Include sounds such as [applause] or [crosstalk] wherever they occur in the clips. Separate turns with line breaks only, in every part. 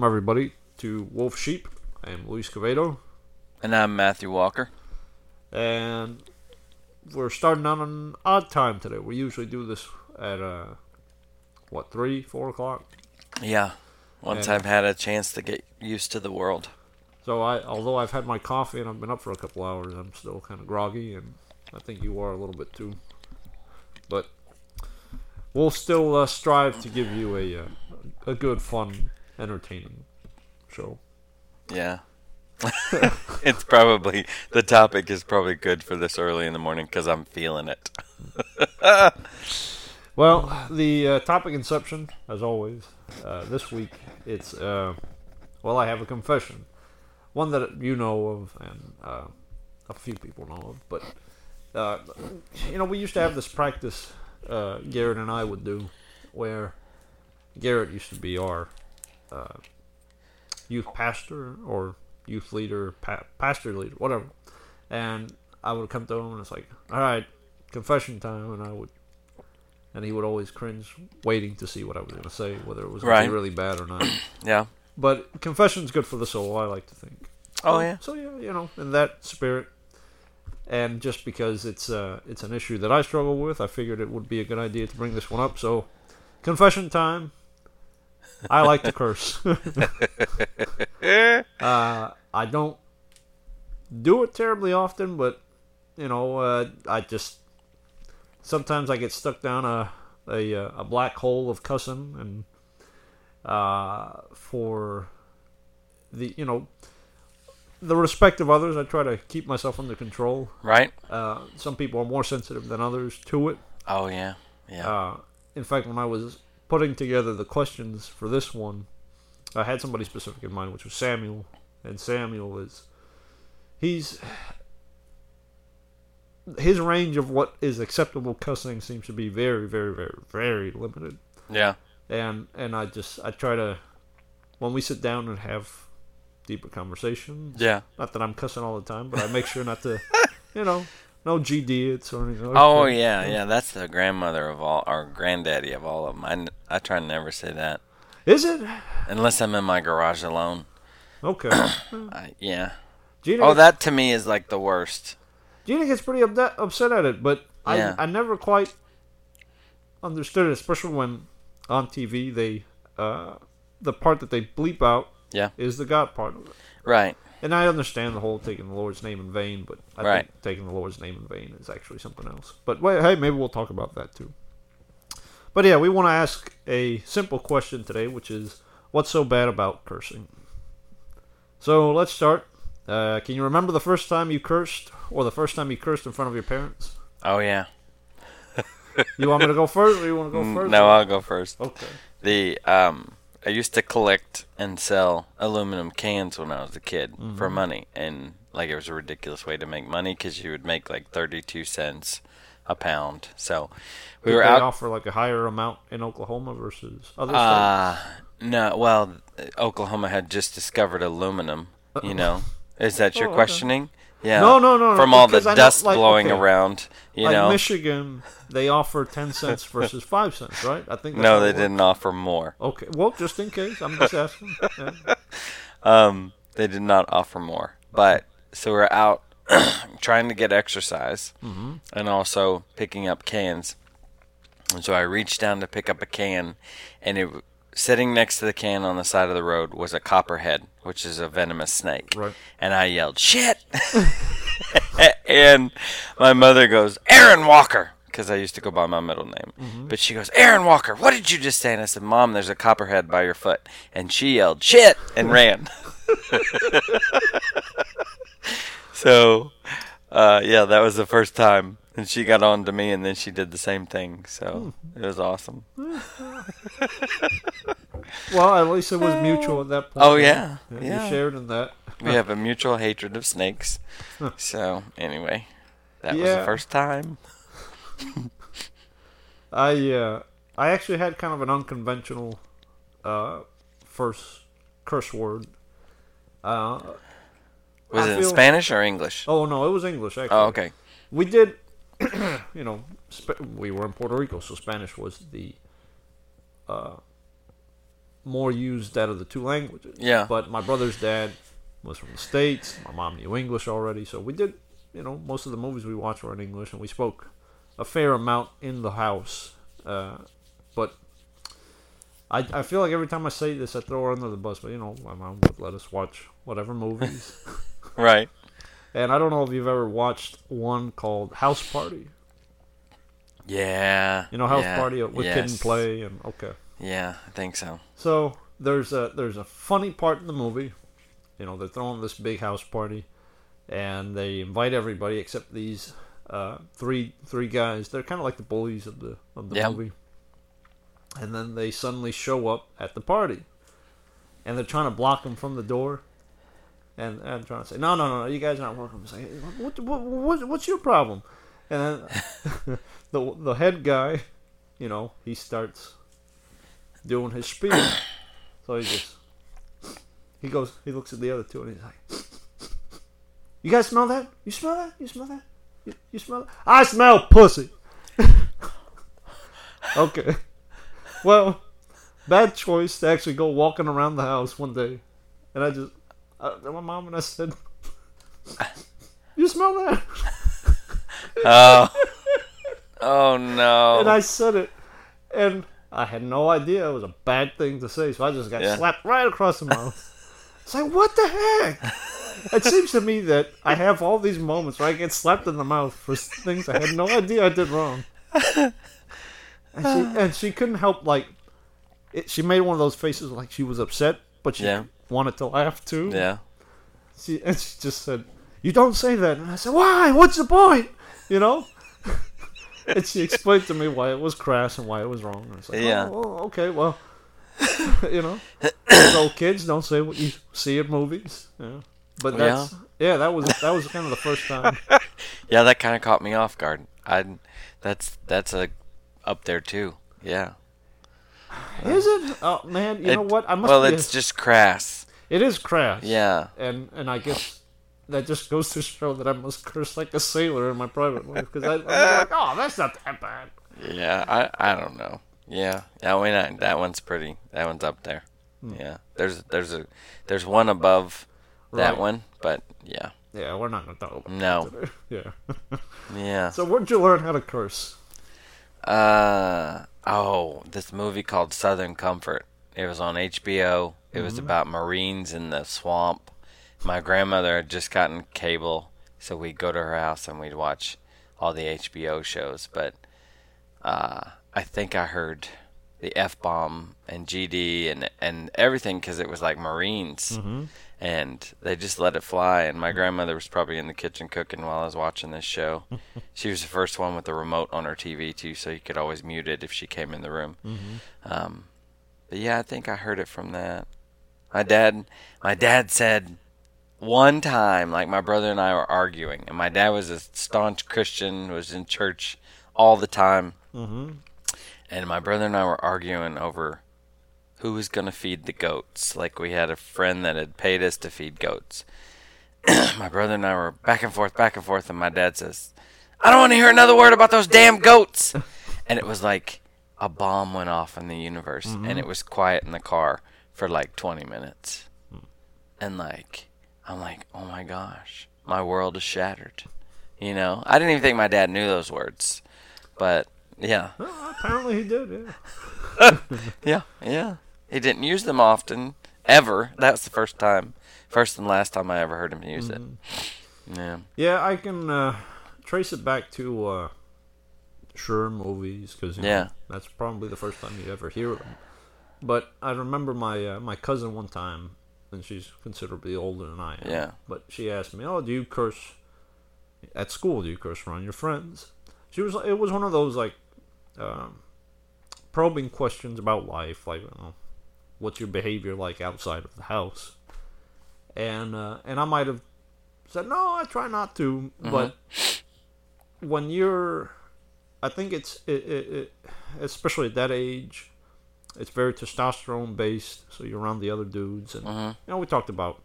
Welcome, everybody, to Wolf Sheep. I am Luis Quevedo,
And I'm Matthew Walker.
and we're starting on an odd time today. We usually do this at, uh, what, 3, 4 o'clock?
Yeah. Once
And-
I've had a chance to get used to the world.
So, I, although I've had my coffee and I've been up for a couple hours, I'm still kind of groggy, and I think you are a little bit too. But we'll still uh, strive to give you a, uh, a good, fun, entertaining show.
Yeah. [laughs] it's probably, the topic is probably good for this early in the morning because I'm feeling it. [laughs]
Well, the uh, topic inception, as always, uh, this week it's uh, well, I have a confession, one that you know of and uh, a few people know of, but uh, you know we used to have this practice uh, Garrett and I would do, where Garrett used to be our uh, youth pastor or youth leader, pa- pastor leader, whatever, and I would come to him and it's like, all right, confession time, and I would and he would always cringe, waiting to see what I was going to say, whether it was
Right.
really bad or not. [clears throat]
Yeah.
but confession's good for the soul, I like to think.
Oh, yeah.
So yeah, you know, in that spirit, and just because it's uh, it's an issue that I struggle with, I figured it would be a good idea to bring this one up. So, confession time. I like to curse. [laughs] [laughs] uh, I don't do it terribly often, but you know, uh, I just sometimes I get stuck down a a, uh, a black hole of cussing, and uh, for the you know the respect of others, I try to keep myself under control.
Right?
Uh, some people are more sensitive than others to it.
Oh, yeah. Yeah.
Uh, in fact, when I was putting together the questions for this one, I had somebody specific in mind, which was Samuel. And Samuel is he's his range of what is acceptable cussing seems to be very, very, very, very limited.
yeah.
And and I just I try to when we sit down and have deeper conversations.
Yeah.
Not that I'm cussing all the time, but I make sure not to, [laughs] you know, no GD it's or anything. like
Oh, yeah. Yeah. That's the grandmother of all, or granddaddy of all of them. I, n- I try to never say that.
Is it?
Unless I'm in my garage alone.
Okay. [coughs]
I, yeah.
Gina,
Oh,
gets,
that to me is like the worst.
Gina gets pretty upset, upset at it, but
Yeah.
I I never quite understood it, especially when on TV they uh, the part that they bleep out
Yeah.
is the God part of it.
Right.
And I understand the whole taking the Lord's name in vain, but I
Right.
think taking the Lord's name in vain is actually something else. But wait, hey, maybe we'll talk about that too. But yeah, we want to ask a simple question today, which is, what's so bad about cursing? So let's start. Uh, can you remember the first time you cursed, or the first time you cursed in front of your parents?
Oh, yeah.
You want me to go first, or you want to go [laughs]
Mm,
first?
No, I'll go first.
Okay.
The um, I used to collect and sell aluminum cans when I was a kid for
Mm-hmm.
money, and like it was a ridiculous way to make money because you would make like thirty-two cents a pound. So we
Did
were
they
out.
offer like a higher amount in Oklahoma versus other states?
Uh, no, well, Oklahoma had just discovered aluminum. You know, is that [laughs] your
Oh, okay.
questioning? Yeah.
No, no, no, no,
From all the dust
like,
blowing
okay.
around, you
like
know.
Michigan, they offer ten cents versus five cents, right? I think.
No, they didn't offer more.
Okay, well, just in case, I'm just asking. Yeah. [laughs]
Um, they did not offer more. But so we're out [clears throat] trying to get exercise
Mm-hmm.
and also picking up cans. And so I reached down to pick up a can, and it sitting next to the can on the side of the road was a copperhead, which is a venomous snake.
Right.
And I yelled, "Shit!" [laughs] and my mother goes, "Aaron Walker." Because I used to go by my middle name.
Mm-hmm.
But she goes, Aaron Walker, what did you just say? And I said, Mom, there's a copperhead by your foot. And she yelled, shit, and ran. [laughs] so, uh, yeah, that was the first time. And she got on to me, and then she did the same thing. So it was awesome. [laughs]
Well, at least it was mutual at that point.
Oh, yeah.
You
Yeah.
shared in that.
We have a mutual hatred of snakes. So, anyway, that was the first time. [laughs]
I uh, I actually had kind of an unconventional uh, first curse word. Uh,
Was
I
it in
feel-
Spanish or English?
oh no, it was English actually.
Oh, okay.
We did, [clears throat] you know, sp- we were in Puerto Rico, so Spanish was the uh, more used out of the two languages.
Yeah.
But my brother's dad was from the states. My mom knew English already, so we did. You know, most of the movies we watched were in English, and we spoke a fair amount in the house. Uh, but I, I feel like every time I say this, I throw her under the bus. But you know, my mom would let us watch whatever movies. [laughs]
Right.
and I don't know if you've ever watched one called House Party.
Yeah.
You know, House
yeah,
Party with Kid and. Play, and okay.
Yeah, I think so.
So there's a there's a funny part in the movie. You know, they're throwing this big house party, and they invite everybody except these uh, three three guys. They're kind of like the bullies of the of the
Yeah.
movie. And then they suddenly show up at the party, and they're trying to block them from the door. And I'm trying to say, no, no, no, no, you guys aren't welcome. Like, what, what, what, what's your problem? And then [laughs] the the head guy, you know, he starts doing his spiel. [coughs] so he just he goes he looks at the other two and he's like You guys smell that? You smell that? You smell that? You, you smell that? I smell pussy. [laughs] okay. Well, bad choice to actually go walking around the house one day. And I just Uh, I, my mom and I said You smell that?
Oh. [laughs] oh no.
and I said it, and I had no idea it was a bad thing to say, so I just got
Yeah.
slapped right across the mouth. It's like, what the heck? It seems to me that I have all these moments where I get slapped in the mouth for things I had no idea I did wrong. And she, and she couldn't help, like, it, she made one of those faces like she was upset, but she
Yeah.
Wanted to laugh too.
yeah.
She, and she just said, "You don't say that." And I said, "Why? What's the point?" You know. [laughs] and she explained to me why it was crass and why it was wrong. And I was like,
Yeah.
"Oh, oh, okay, well, [laughs] you know, [coughs] old kids don't say what you see in movies." Yeah. But that's yeah. that was that was kind of the first time. [laughs]
Yeah, that kind of caught me off guard. I that's that's a up there too. Yeah.
Is it? Oh man, you know what? I must
well, it's just crass.
It is crass.
Yeah.
and and I guess that just goes to show that I must curse like a sailor in my private life because I'm like, [laughs] oh, that's not that bad.
Yeah, I I don't know. Yeah, yeah. I mean, that one's pretty. That one's up there.
Hmm.
Yeah. There's there's a there's one above that
Right.
one, but yeah,
Yeah, we're not gonna talk about
No. [laughs]
Yeah.
yeah.
so where'd you learn how to curse?
Uh oh, this movie called Southern Comfort. It was on HBO. It was about Marines in the swamp. My grandmother had just gotten cable, so we'd go to her house and we'd watch all the HBO shows. But uh, I think I heard the F bomb and GD and and everything because it was like Marines, and they just let it fly. And my grandmother was probably in the kitchen cooking while I was watching this show. [laughs] she was the first one with the remote on her TV too, so you could always mute it if she came in the room. Um, but yeah, I think I heard it from that. My dad, my dad said one time, like my brother and I were arguing, and my dad was a staunch Christian, was in church all the time,
Mm-hmm.
and my brother and I were arguing over who was going to feed the goats. Like we had a friend that had paid us to feed goats. [clears throat] my brother and I were back and forth, back and forth, and my dad says, "I don't want to hear another word about those damn goats." and it was like a bomb went off in the universe, and it was quiet in the car for like 20 minutes. And like, I'm like, oh my gosh, my world is shattered. You know, I didn't even think my dad knew those words, but yeah,
Well, apparently he did. Yeah. [laughs]
yeah, yeah. He didn't use them often, ever. That's the first time, first and last time I ever heard him use it. Yeah,
Yeah, I can uh, trace it back to uh, sure movies because
Yeah.
that's probably the first time you ever hear them. But I remember my uh, my cousin one time, and she's considerably older than I am.
Yeah.
But she asked me, "Oh, do you curse at school? Do you curse around your friends?" She was. It was one of those like um, probing questions about life, like you know, what's your behavior like outside of the house, and uh, and I might have said no, I try not to, but when you're, I think it's it, it, it, especially at that age, it's very testosterone based. So you're around the other dudes, and
Mhm.
you know we talked about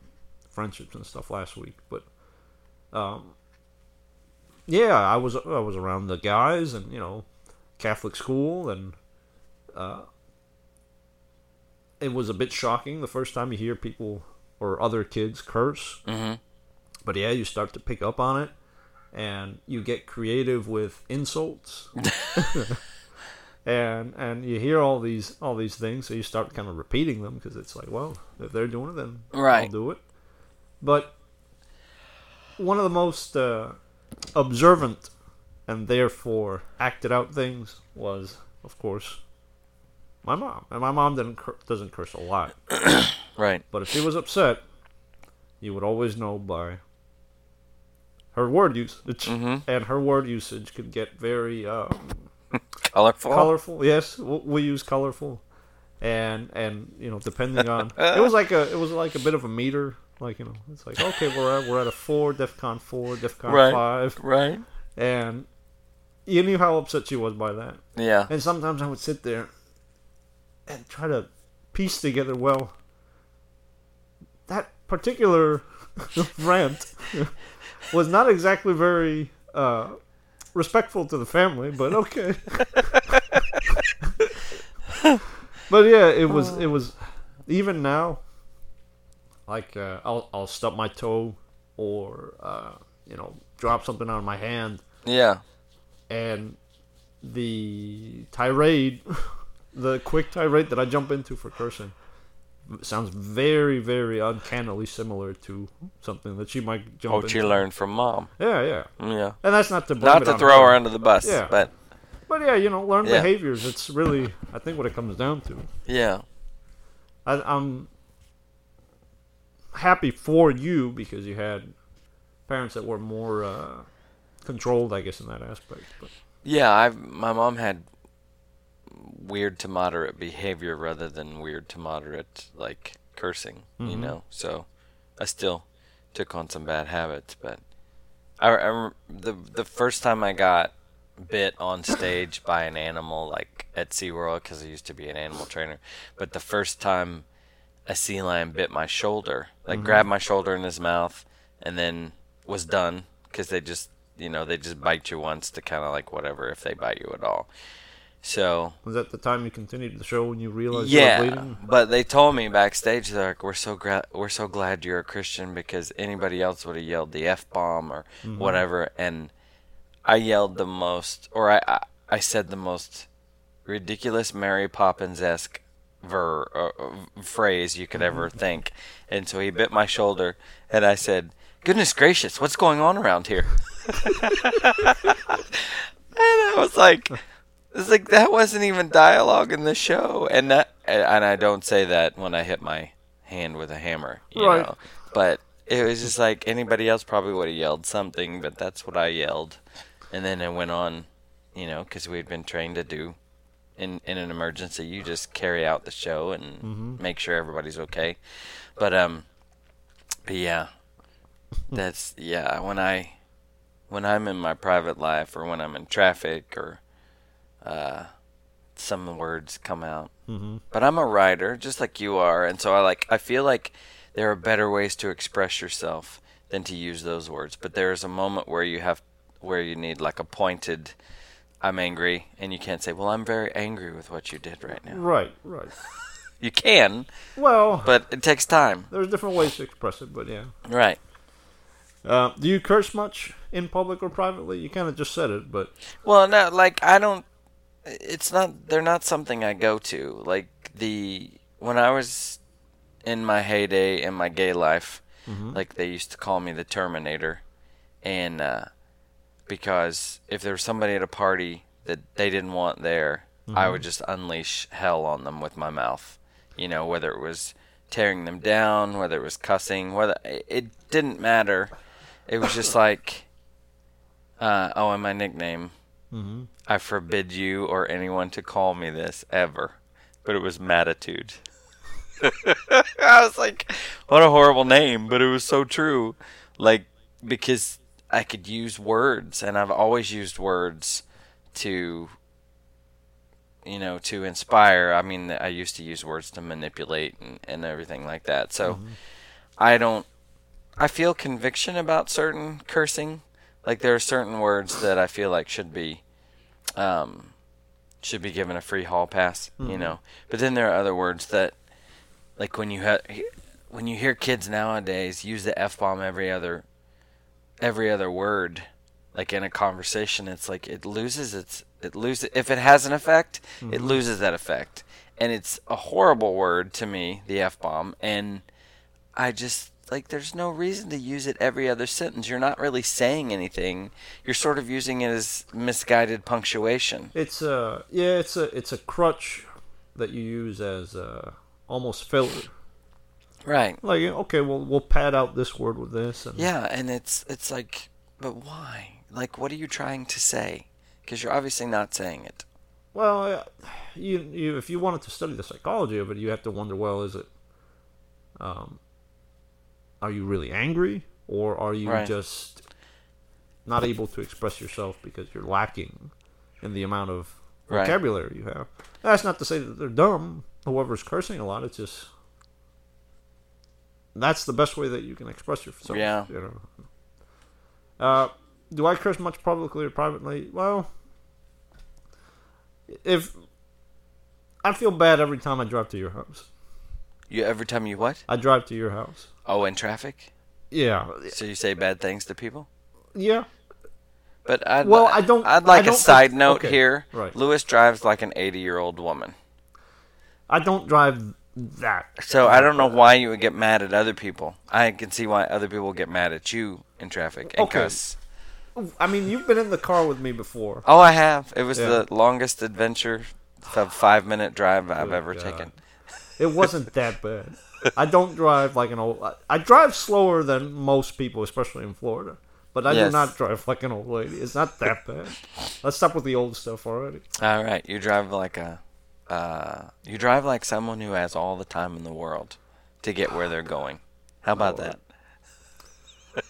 friendships and stuff last week, but um, yeah, I was I was around the guys, and you know, Catholic school, and uh, it was a bit shocking the first time you hear people or other kids curse.
hmm
But yeah, you start to pick up on it, and you get creative with insults, [laughs] and and you hear all these all these things, so you start kind of repeating them because it's like, well, if they're doing it, then I'll do it. But one of the most uh, observant and therefore acted out things was, of course, my mom. And my mom didn't cur- doesn't curse a lot. [coughs]
Right.
But if she was upset, you would always know by her word usage,
Mhm.
and her word usage could get very um, [laughs]
Colorful.
colorful. Yes, we use colorful, and and you know depending on it was like a it was like a bit of a meter. Like you know, it's like okay, we're at we're at a four, DefCon four, DefCon
Right.
five,
Right.
and you knew how upset she was by that.
Yeah.
And sometimes I would sit there and try to piece together, well, that particular [laughs] rant was not exactly very uh, respectful to the family, but okay. [laughs] but yeah, it was it was even now. Like uh, I'll I'll stub my toe or uh, you know drop something on my hand
Yeah.
and the tirade, [laughs] the quick tirade that I jump into for cursing, sounds very, very uncannily similar to something that she might jump
What
into.
you learned from mom.
Yeah, yeah,
Yeah.
and that's not to
Not to throw
her.
her under the bus,
Yeah.
but
but yeah, you know, learn
Yeah.
behaviors. It's really, I think, what it comes down to.
yeah.
I, I'm happy for you because you had parents that were more uh, controlled, I guess, in that aspect. But
Yeah, I my mom had weird to moderate behavior rather than weird to moderate like cursing, you
Mhm.
know. So I still took on some bad habits, but I, I the the first time I got bit on stage by an animal like at SeaWorld because I used to be an animal trainer, but the first time a sea lion bit my shoulder, like grabbed my shoulder in his mouth and then was done because they just you know they just bite you once to kind of like whatever if they bite you at all. So
was that the time you continued the show when you realized you were
yeah,
bleeding?
but they told me backstage they're like, "We're so gra- we're so glad you're a Christian because anybody else would have yelled the f bomb or whatever." And I yelled the most, or I I, I said the most ridiculous Mary Poppins esque ver uh, uh, phrase you could ever think. And so he bit my shoulder, and I said, "Goodness gracious, what's going on around here?" [laughs] and I was like. It's like that wasn't even dialogue in the show, and that, and I don't say that when I hit my hand with a hammer, you
Right.
know. But it was just like anybody else probably would have yelled something, but that's what I yelled, and then it went on, you know, because we'd been trained to do. In in an emergency, you just carry out the show and make sure everybody's okay. But um, but yeah, that's yeah. When I when I'm in my private life or when I'm in traffic or uh, some words come out.
Mm-hmm.
But I'm a writer, just like you are, and so I like. I feel like there are better ways to express yourself than to use those words. But there is a moment where you have, where you need like a pointed. I'm angry, and you can't say, "Well, I'm very angry with what you did right now."
Right, right. [laughs]
You can,
Well,
but it takes time.
there's different ways to express it, but yeah.
Right.
Uh, do you curse much in public or privately? You kind of just said it, but
Well, no, like I don't. It's not. They're not something I go to. Like the when I was in my heyday in my gay life, like they used to call me the Terminator, and uh, because if there was somebody at a party that they didn't want there, I would just unleash hell on them with my mouth. You know, whether it was tearing them down, whether it was cussing, whether it it didn't matter. It was just like, uh, oh, and my nickname.
Mhm.
I forbid you or anyone to call me this ever. But it was Matitude. [laughs] I was like, what a horrible name, but it was so true. Like, because I could use words, and I've always used words to, you know, to inspire. I mean, I used to use words to manipulate and, and everything like that. So I don't, I feel conviction about certain cursing. Like, there are certain words that I feel like should be um, should be given a free hall pass, you know. But then there are other words that like when you have when you hear kids nowadays use the f bomb every other every other word, like in a conversation, it's like it loses its it loses if it has an effect, it loses that effect, and it's a horrible word to me, the f bomb, and I just like there's no reason to use it every other sentence. You're not really saying anything. You're sort of using it as misguided punctuation.
It's a yeah, it's a it's a crutch that you use as uh, almost filler.
Right.
Like okay, well we'll pad out this word with this. And
Yeah, and it's it's like, but why? Like, what are you trying to say? Because you're obviously not saying it.
Well, uh, you you if you wanted to study the psychology of it, you have to wonder, well, is it um are you really angry or are you
Right.
just not able to express yourself because you're lacking in the amount of
Right.
vocabulary you have? That's not to say that they're dumb. Whoever's cursing a lot, it's just that's the best way that you can express yourself.
Yeah.
You know. Uh, do I curse much publicly or privately? Well, if I feel bad every time I drive to your house.
You every time you what?
I drive to your house.
Oh, in traffic.
Yeah,
So you say bad things to people.
yeah.
But I'd,
Well, I don't-
I'd like
I
a
don't-
side note
okay,
here.
right.
Lewis drives like an 80 year old woman.
I don't drive that.
So I don't know why you would get mad at other people. I can see why other people get mad at you in traffic and
Okay.
cuss.
I mean, you've been in the car with me before.
Oh, I have. It was
Yeah.
the longest adventure, of five minute drive I've
Good
ever
God.
taken.
It wasn't that bad. I don't drive like an old. I- I drive slower than most people, especially in Florida. But I
Yes.
do not drive like an old lady. It's not that bad. Let's stop with the old stuff already.
All right, you drive like a, uh, you drive like someone who has all the time in the world to get where they're going. How about that?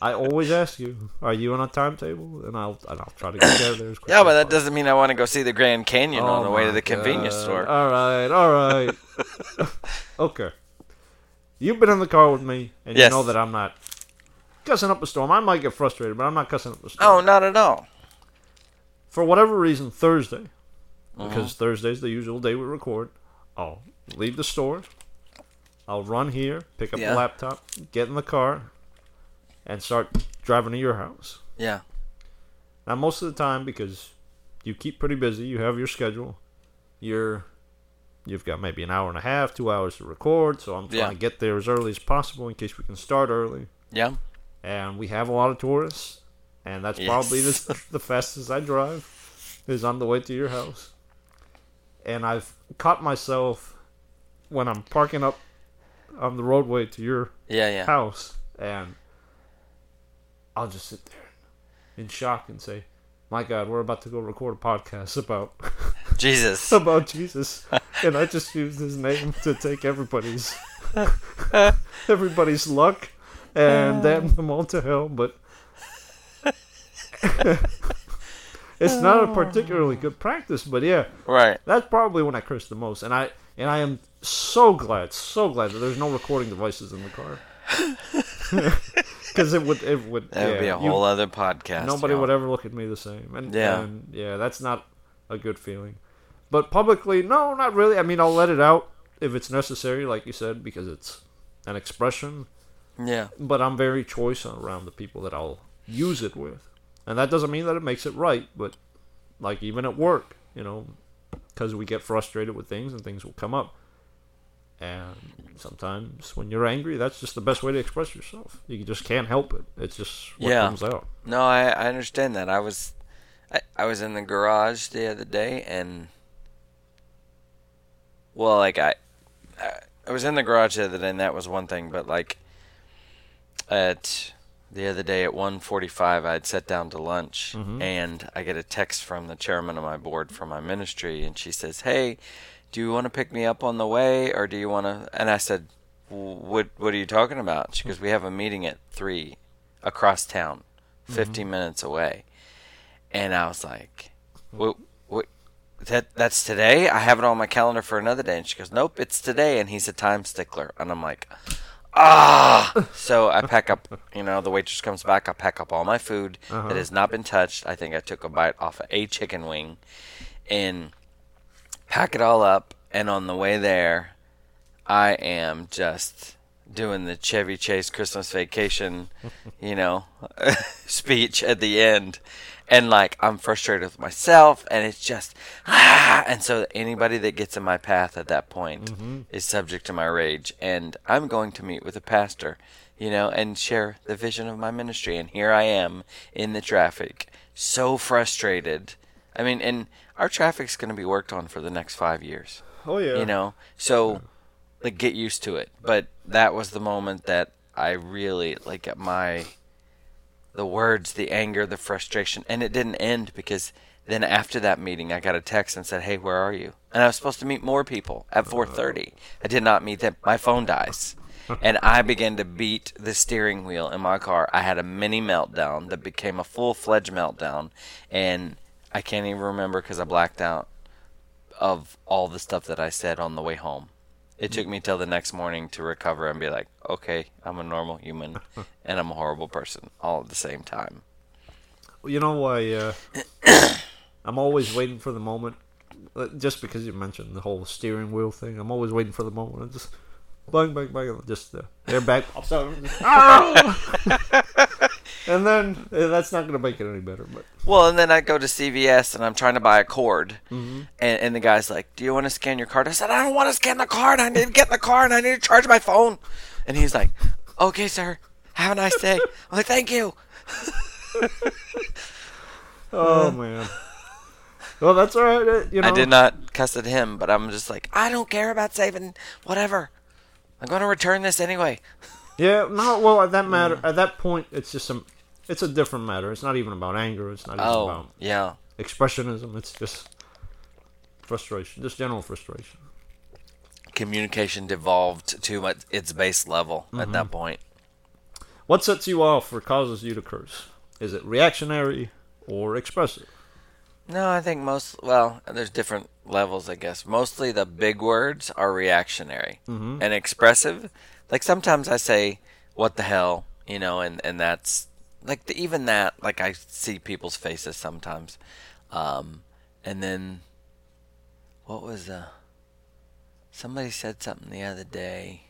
I always ask you, "Are you on a timetable?" And I'll and I'll try to get there. as [coughs]
Yeah, but that doesn't mean I want to go see the Grand Canyon
Oh
on the way to the convenience store.
All right, all right. [laughs] [laughs] okay. You've been in the car with me, and
Yes.
you know that I'm not cussing up a storm. I might get frustrated, but I'm not cussing up a storm.
Oh, not at all.
For whatever reason, Thursday,
Uh-huh.
because Thursday's the usual day we record, I'll leave the store. I'll run here, pick up
Yeah.
the laptop, get in the car, and start driving to your house.
Yeah.
Now, most of the time, because you keep pretty busy, you have your schedule. You're, you've got maybe an hour and a half, two hours to record. So I'm trying
Yeah.
to get there as early as possible in case we can start early.
Yeah.
And we have a lot of tourists, and that's probably the, [laughs] the fastest I drive is on the way to your house. And I've caught myself when I'm parking up on the roadway to your
Yeah. Yeah.
house, and I'll just sit there in shock and say, "My God, we're about to go record a podcast about [laughs]
Jesus. [laughs]
about Jesus," and I just used his name to take everybody's [laughs] everybody's luck and uh. damn them all to hell. But it's not a particularly good practice. But yeah,
Right.
that's probably when I curse the most, and I and I am so glad, so glad that there's no recording devices in the car. Because it would, it would, [laughs]
That would be a
you-
whole other podcast.
nobody
y'all.
would ever look at me the same, and
Yeah.
and, yeah, that's not a good feeling. But publicly, no, not really. I mean, I'll let it out if it's necessary, like you said, because it's an expression.
Yeah.
But I'm very choice around the people that I'll use it with, and that doesn't mean that it makes it right. But like even at work, you know, because we get frustrated with things and things will come up. And sometimes when you're angry, that's just the best way to express yourself. You just can't help it. It's just what
Yeah.
comes out.
No, I, I understand that. I was I, I was in the garage the other day and well, like I I- I was in the garage the other day and that was one thing, but like at the other day at 1:45 I'd sat down to lunch
Mhm.
and I get a text from the chairman of my board for my ministry and she says, "Hey, do you want to pick me up on the way or do you want to?" And I said, "What what are you talking about?" She goes, "We have a meeting at 3 across town, 50 minutes away." And I was like, "What what that that's today? I have it on my calendar for another day." And she goes, "Nope, it's today." And he's a time stickler. And I'm like, "Ah!" so I pack up, you know, the waitress comes back, I pack up all my food
Uh-huh.
that has not been touched. I think I took a bite off of a chicken wing and pack it all up and on the way there I am just doing the Chevy Chase Christmas vacation, you know, [laughs] speech at the end. And like I'm frustrated with myself and it's just ah and so anybody that gets in my path at that point is subject to my rage and I'm going to meet with a pastor, you know, and share the vision of my ministry and here I am in the traffic, so frustrated. I mean, and our traffic's going to be worked on for the next 5 years.
Oh yeah.
you know? So like get used to it. But that was the moment that i really like at my the words the anger the frustration and it didn't end because then after that meeting i got a text and said hey where are you? And i was supposed to meet more people at uh-huh. 4.30 i did not meet them. My phone dies. [laughs] And i began to beat the steering wheel in my car. I had a mini meltdown that became a full-fledged meltdown. And i can't even remember because i blacked out of all the stuff that I said on the way home. It took me till the next morning to recover and be like, okay, I'm a normal human [laughs] and I'm a horrible person all at the same time.
You know, I uh, [coughs] I'm always waiting for the moment. uh, Just because you mentioned the whole steering wheel thing, I'm always waiting for the moment. And just bang, bang, bang, and just the airbag pops out. And then that's not going to make it any better. But
Well, and then I go to CVS and I'm trying to buy a cord, and, and the guy's like, "Do you want to scan your card?" I said, "I don't want to scan the card. I need to get in the car and I need to charge my phone." And he's like, "Okay, sir. Have a nice day." I'm like, "Thank you." [laughs]
oh man, well that's all right. uh, You know,
I did not cuss at him, but I'm just like, I don't care about saving whatever. I'm going to return this anyway.
Yeah, no. Well, at that matter, at that point, it's just some. It's a different matter. It's not even about anger. It's not even
Oh,
about
yeah.
expressionism. It's just frustration, just general frustration.
Communication devolved to its- its base level at mm-hmm. that point.
What sets you off or causes you to curse? Is it reactionary or expressive?
No, I think most, well, there's different levels, I guess. Mostly the big words are reactionary mm-hmm. and expressive. Like sometimes I say, what the hell, you know, and, and that's, like, the, even that, like, I see people's faces sometimes. Um, and then, what was, uh, somebody said something the other day.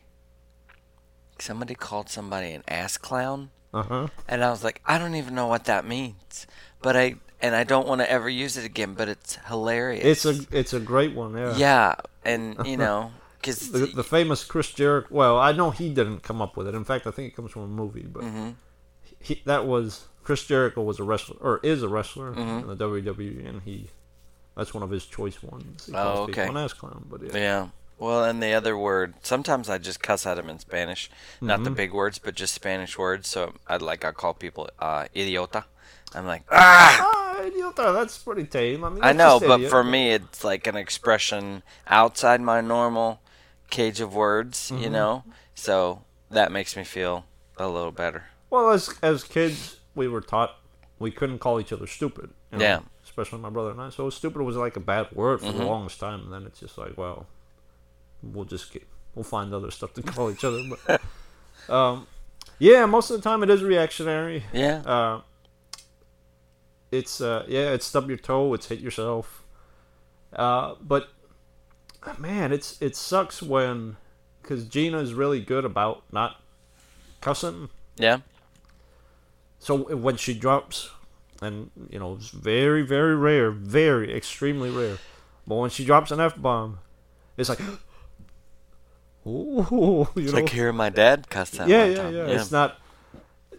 Somebody called somebody an ass clown.
Uh huh.
And I was like, I don't even know what that means. But I and I don't want to ever use it again, but it's hilarious.
It's a it's a great one. Yeah.
Yeah, and [laughs] you know, cuz
The, the famous Chris Jericho. Well, I know he didn't come up with it. In fact, I think it comes from a movie. But
Mm-hmm.
He, that was Chris Jericho was a wrestler or is a wrestler
Mm-hmm.
in the WWE, and he that's one of his choice ones. He
Oh, okay.
an ass clown. But yeah.
yeah. Well, and the other word, sometimes I just cuss at them in Spanish, not
Mm-hmm.
the big words, but just Spanish words. So I'd like I call people uh, idiota. I'm like, ah,
Ah, idiota. That's pretty tame. I mean,
I know, but
idiot,
for me, it's like an expression outside my normal cage of words,
Mm-hmm.
you know. So that makes me feel a little better.
Well, as as kids, we were taught we couldn't call each other stupid. you know,
Yeah. Mm-hmm.
Especially my brother and I. So stupid was like a bad word for the longest time, and then it's just like, well, we'll just get we'll find other stuff to [laughs] call each other. But um, yeah, most of the time it is reactionary.
Yeah.
Uh, it's uh, yeah, it's stub your toe, it's hit yourself. Uh, but man, it's it sucks when because Gina is really good about not cussing.
Yeah.
So when she drops, and you know it's very very rare, very extremely rare, but when she drops an f bomb, it's like, [gasps] ooh, [laughs] you
It's
know,
like hearing my dad cuss that
yeah,
one
yeah, yeah, It's not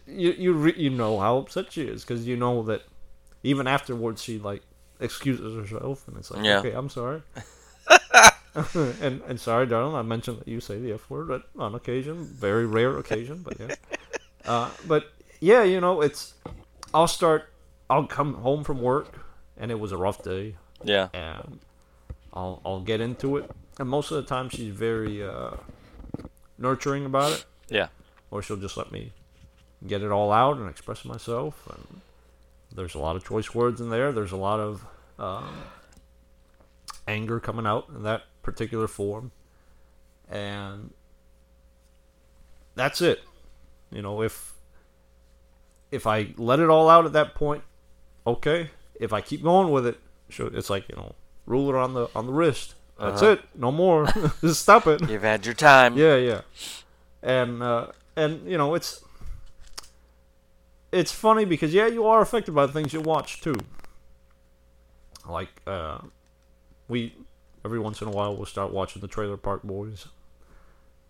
you you re- you know how upset she is because you know that even afterwards she like excuses herself and it's like
Yeah.
okay I'm sorry. [laughs] [laughs] and and sorry, darling. I mentioned that you say the f word on occasion, very rare occasion, but yeah. Uh, but yeah, you know, it's. I'll start. I'll come home from work, and it was a rough day,
yeah.
and I'll I'll get into it. And most of the time, she's very uh, nurturing about it,
Yeah.
or she'll just let me get it all out and express myself. And there's a lot of choice words in there. There's a lot of um, anger coming out in that particular form, and that's it. You know, if if I let it all out at that point, okay. If I keep going with it, sure, it's like you know, ruler on the on the wrist. That's
Uh-huh.
it. No more. [laughs] Just stop it.
You've had your time.
Yeah, yeah. And uh, and you know it's it's funny because yeah, you are affected by the things you watch too. Like uh, we every once in a while we'll start watching the Trailer Park Boys.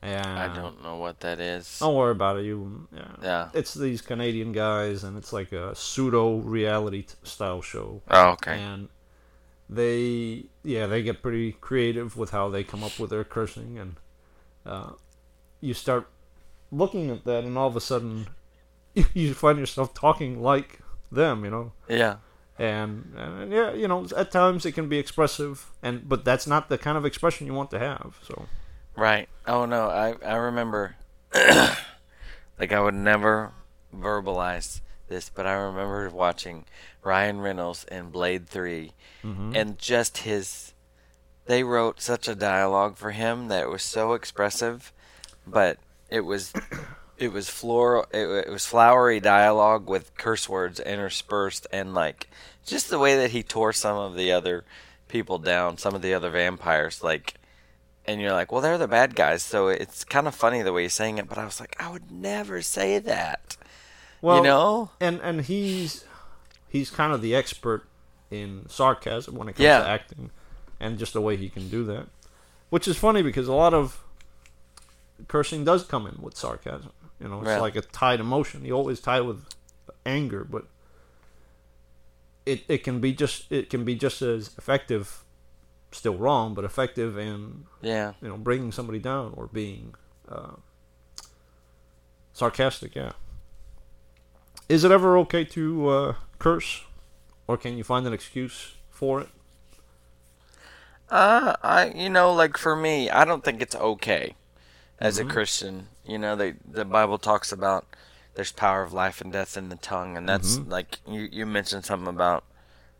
And
I don't know what that is.
Don't worry about it. You yeah.
Yeah.
It's these Canadian guys, and it's like a pseudo reality t- style show.
Oh, okay.
And they, yeah, they get pretty creative with how they come up with their cursing, and uh, you start looking at that, and all of a sudden, [laughs] you find yourself talking like them, you know.
Yeah.
And, and yeah, you know, at times it can be expressive, and but that's not the kind of expression you want to have. So
Right. Oh no, I I remember [coughs] like I would never verbalize this, but I remember watching Ryan Reynolds in Blade 3 mm-hmm. and just his they wrote such a dialogue for him that it was so expressive, but it was [coughs] it was floral it, it was flowery dialogue with curse words interspersed and like just the way that he tore some of the other people down, some of the other vampires like and you're like, well, they're the bad guys, so it's kind of funny the way he's saying it. But I was like, I would never say that.
well,
you know?
and and he's he's kind of the expert in sarcasm when it comes
Yeah.
to acting, and just the way he can do that, which is funny because a lot of cursing does come in with sarcasm. You know, it's
Right.
like a tied emotion. You always tie it with anger, but it it can be just it can be just as effective. Still wrong, but effective in
Yeah.
you know bringing somebody down or being uh, sarcastic. Yeah. Is it ever okay to uh, curse, or can you find an excuse for it?
Uh, I, you know, like for me, I don't think it's okay as a Christian. You know, they, the Bible talks about there's power of life and death in the tongue, and that's like you, you mentioned something about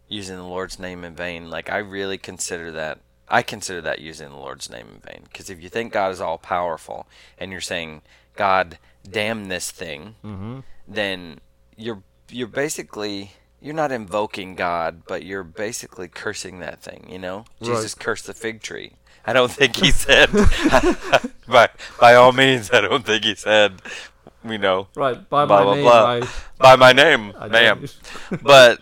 using the Lord's name in vain. Like I really consider that. I consider that using the Lord's name in vain. Because if you think God is all powerful and you're saying, "God, damn this thing," mm-hmm. then you're you're basically you're not invoking God, but you're basically cursing that thing. You know, Jesus cursed the fig tree. I don't think he said. [laughs] [laughs] by by all means, I don't think he said. You know,
Right. By
Blah,
my
blah,
name,
blah.
I,
by my name,
I
ma'am. but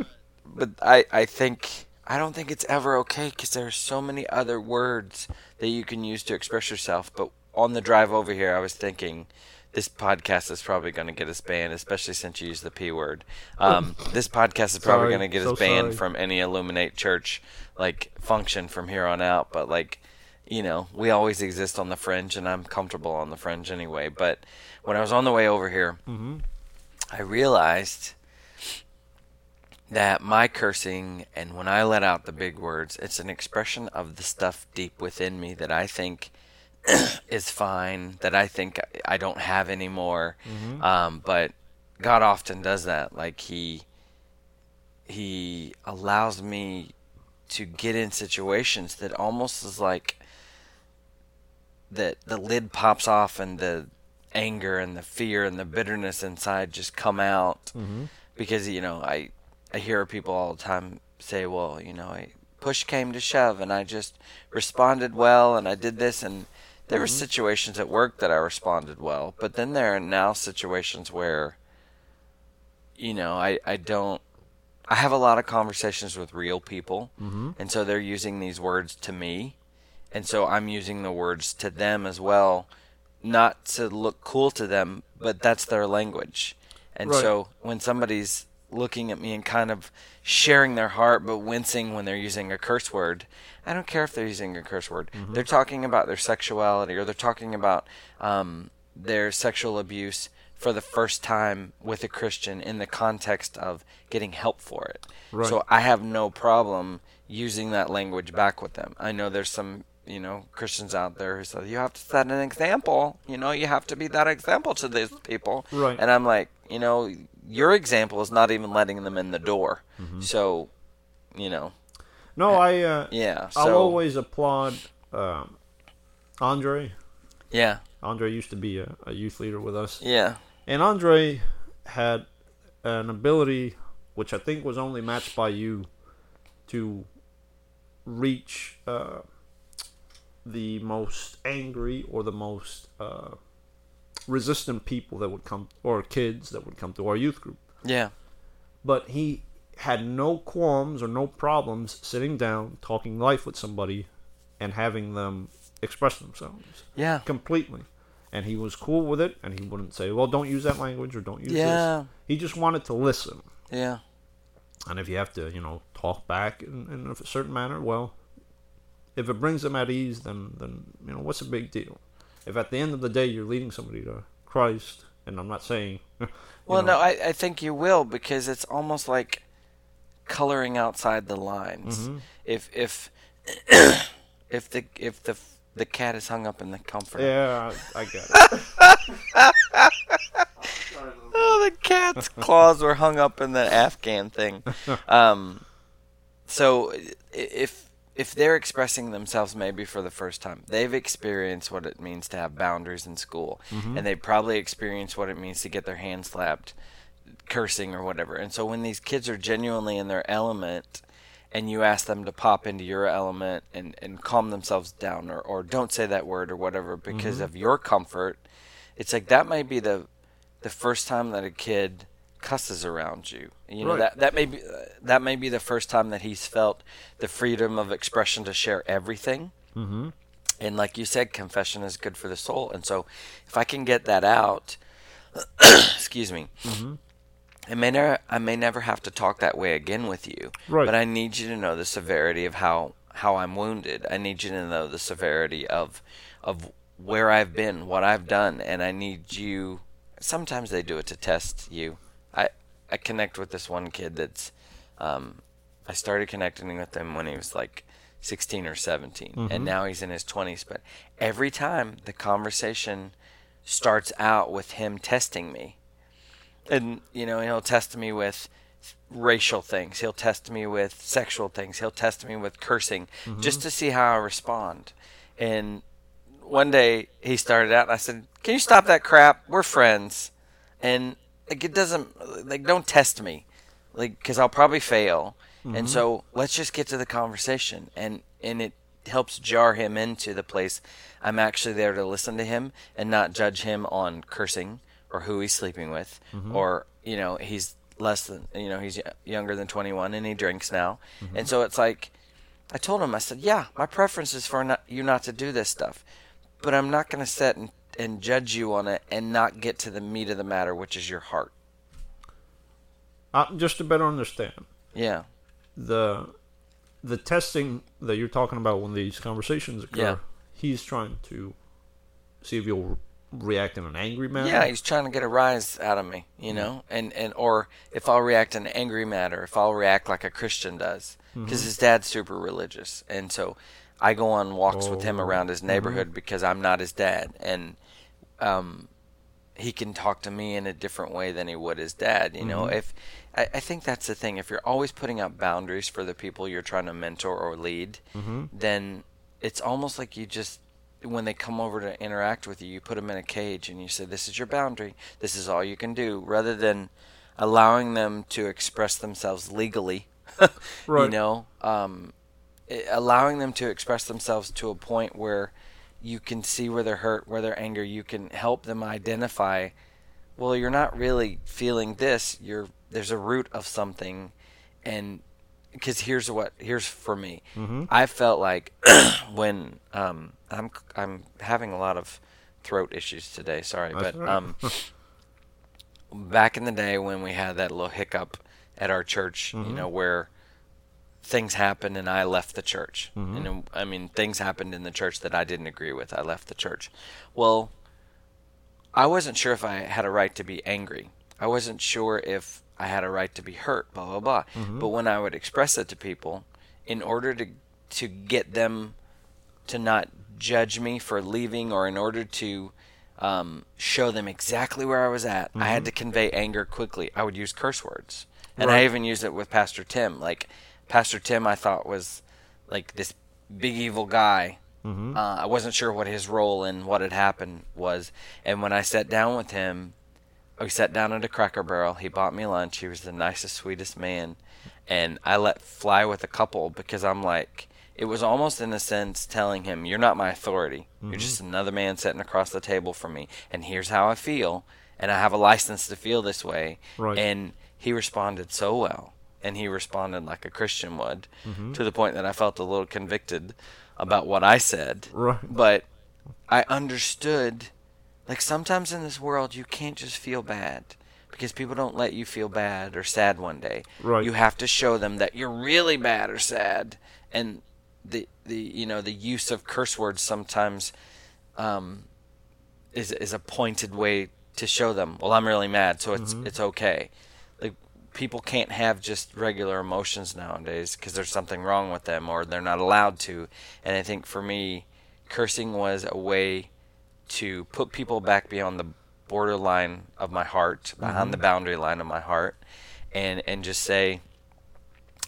but I I think I don't think it's ever okay because there are so many other words that you can use to express yourself. But on the drive over here, I was thinking. This podcast is probably going to get us banned, especially since you use the p word. Um, this podcast is probably going to get
so
us banned
sorry.
from any Illuminate Church like function from here on out. But like, you know, we always exist on the fringe, and I'm comfortable on the fringe anyway. But when I was on the way over here, I realized that my cursing and when I let out the big words, it's an expression of the stuff deep within me that I think [clears throat] is fine, that I think I don't have anymore. Um, but God often does that. Like he he allows me to get in situations that almost is like that the lid pops off and the anger and the fear and the bitterness inside just come out because you know I I hear people all the time say well you know I push came to shove and I just responded well and I did this and there were mm-hmm. situations at work that I responded well but then there are now situations where you know I I don't I have a lot of conversations with real people mm-hmm. and so they're using these words to me and so I'm using the words to them as well, not to look cool to them, but that's their language. And
Right.
so when somebody's looking at me and kind of sharing their heart but wincing when they're using a curse word, I don't care if they're using a curse word. They're talking about their sexuality or they're talking about um, their sexual abuse for the first time with a Christian in the context of getting help for it.
Right.
So I have no problem using that language back with them. I know there's some, you know, Christians out there who say you have to set an example. You know, you have to be that example to these people.
Right.
And I'm like, you know, your example is not even letting them in the door.
Mm-hmm.
So, you know,
No, I. Uh,
yeah.
I'll
So
always applaud um, Andre.
yeah,
Andre used to be a, a youth leader with us,
yeah,
and Andre had an ability which I think was only matched by you to reach uh, the most angry or the most uh, resistant people that would come, or kids that would come to our youth group.
Yeah.
But he had no qualms or no problems sitting down, talking life with somebody, and having them express themselves
Yeah.
completely. And he was cool with it, and he wouldn't say, "Well, don't use that language" or "Don't use
Yeah.
this." He just wanted to listen.
Yeah.
And if you have to, you know, talk back in, in a certain manner, well, if it brings them at ease, then then you know what's a big deal. If at the end of the day you're leading somebody to Christ, and I'm not saying, [laughs]
Well,
know,
no, I, I think you will because it's almost like coloring outside the lines.
Mm-hmm.
If if [clears throat] if the if the the cat is hung up in the comfort.
yeah, I, I get it. [laughs]
Oh, the cat's [laughs] claws were hung up in the Afghan thing. Um, so if if they're expressing themselves maybe for the first time, they've experienced what it means to have boundaries in school, mm-hmm. and they probably experienced what it means to get their hand slapped, cursing or whatever. And so when these kids are genuinely in their element, and you ask them to pop into your element and, and calm themselves down or, or don't say that word or whatever because mm-hmm. of your comfort, it's like that might be the the first time that a kid cusses around you. You know
Right.
that that may be that may be the first time that he's felt the freedom of expression to share everything.
Mm-hmm.
And like you said, confession is good for the soul. And so, if I can get that out, [clears throat] excuse me,
Mm-hmm.
I may never I may never have to talk that way again with you.
Right.
But I need you to know the severity of how how I'm wounded. I need you to know the severity of of where I've been, what I've done, and I need you. Sometimes they do it to test you. I connect with this one kid that's. Um, I started connecting with him when he was like 16 or 17, and now he's in his 20s. But every time the conversation starts out with him testing me, and you know he'll test me with racial things. He'll test me with sexual things. He'll test me with cursing just to see how i respond. And one day he started out and i said can you stop that crap? We're friends. And like it doesn't like don't test me like because i'll probably fail. And mm-hmm. so let's just get to the conversation. And and it helps jar him into the place i'm actually there to listen to him and not judge him on cursing or who he's sleeping with mm-hmm. or you know he's less than you know he's younger than 21 and he drinks now. Mm-hmm. And so it's like i told him i said yeah my preference is for not, you not to do this stuff but i'm not going to sit and, and judge you on it and not get to the meat of the matter which is your heart.
Uh, just to better understand.
Yeah.
The the testing that you're talking about when these conversations occur,
Yeah.
he's trying to see if you'll react in an angry manner.
Yeah, he's trying to get a rise out of me, you mm-hmm. know, and and or if I'll react in an angry manner, if I'll react like a Christian does, because mm-hmm. his dad's super religious, and so I go on walks with him
Oh.
around his mm-hmm. neighborhood because I'm not his dad, and um, he can talk to me in a different way than he would his dad. You know, if I, I think that's the thing, if you're always putting up boundaries for the people you're trying to mentor or lead, then it's almost like you just when they come over to interact with you, you put them in a cage and you say, "This is your boundary. This is all you can do," rather than allowing them to express themselves legally. [laughs] You know, um, allowing them to express themselves to a point where you can see where they're hurt, where they're angry. You can help them identify. Well, you're not really feeling this. You're there's a root of something, and because here's what here's for me. I felt like [clears throat] when um, I'm I'm having a lot of throat issues today. Sorry,
That's
but
right.
um, [laughs] back in the day when we had that little hiccup at our church, you know, where things happened and I left the church. Mm-hmm. And I mean, things happened in the church that I didn't agree with. I left the church. Well, I wasn't sure if I had a right to be angry. I wasn't sure if I had a right to be hurt, blah blah blah. Mm-hmm. But when I would express it to people, in order to to get them to not judge me for leaving, or in order to um, show them exactly where I was at, I had mm-hmm. to convey anger quickly. I would use curse words, and I even used it with Pastor Tim. Like Pastor Tim, I thought was like this big evil guy. Uh, I wasn't sure what his role and what had happened was, and when I sat down with him, we sat down at a Cracker Barrel. He bought me lunch. He was the nicest, sweetest man, and I let fly with a couple because I'm like, it was almost in a sense telling him, "You're not my authority.
Mm-hmm.
You're just another man sitting across the table from me, and here's how I feel, and I have a license to feel this way."
Right.
And he responded so well, and he responded like a Christian would,
Mm-hmm.
to the point that I felt a little convicted about what I said.
Right.
But I understood, like sometimes in this world you can't just feel bad because people don't let you feel bad or sad one day.
Right.
You have to show them that you're really bad or sad, and the the you know the use of curse words sometimes um, is is a pointed way to show them. Well, I'm really mad, so it's it's okay. People can't have just regular emotions nowadays because there's something wrong with them or they're not allowed to. And I think for me, cursing was a way to put people back beyond the borderline of my heart, behind the mm-hmm. boundary line of my heart, and and just say,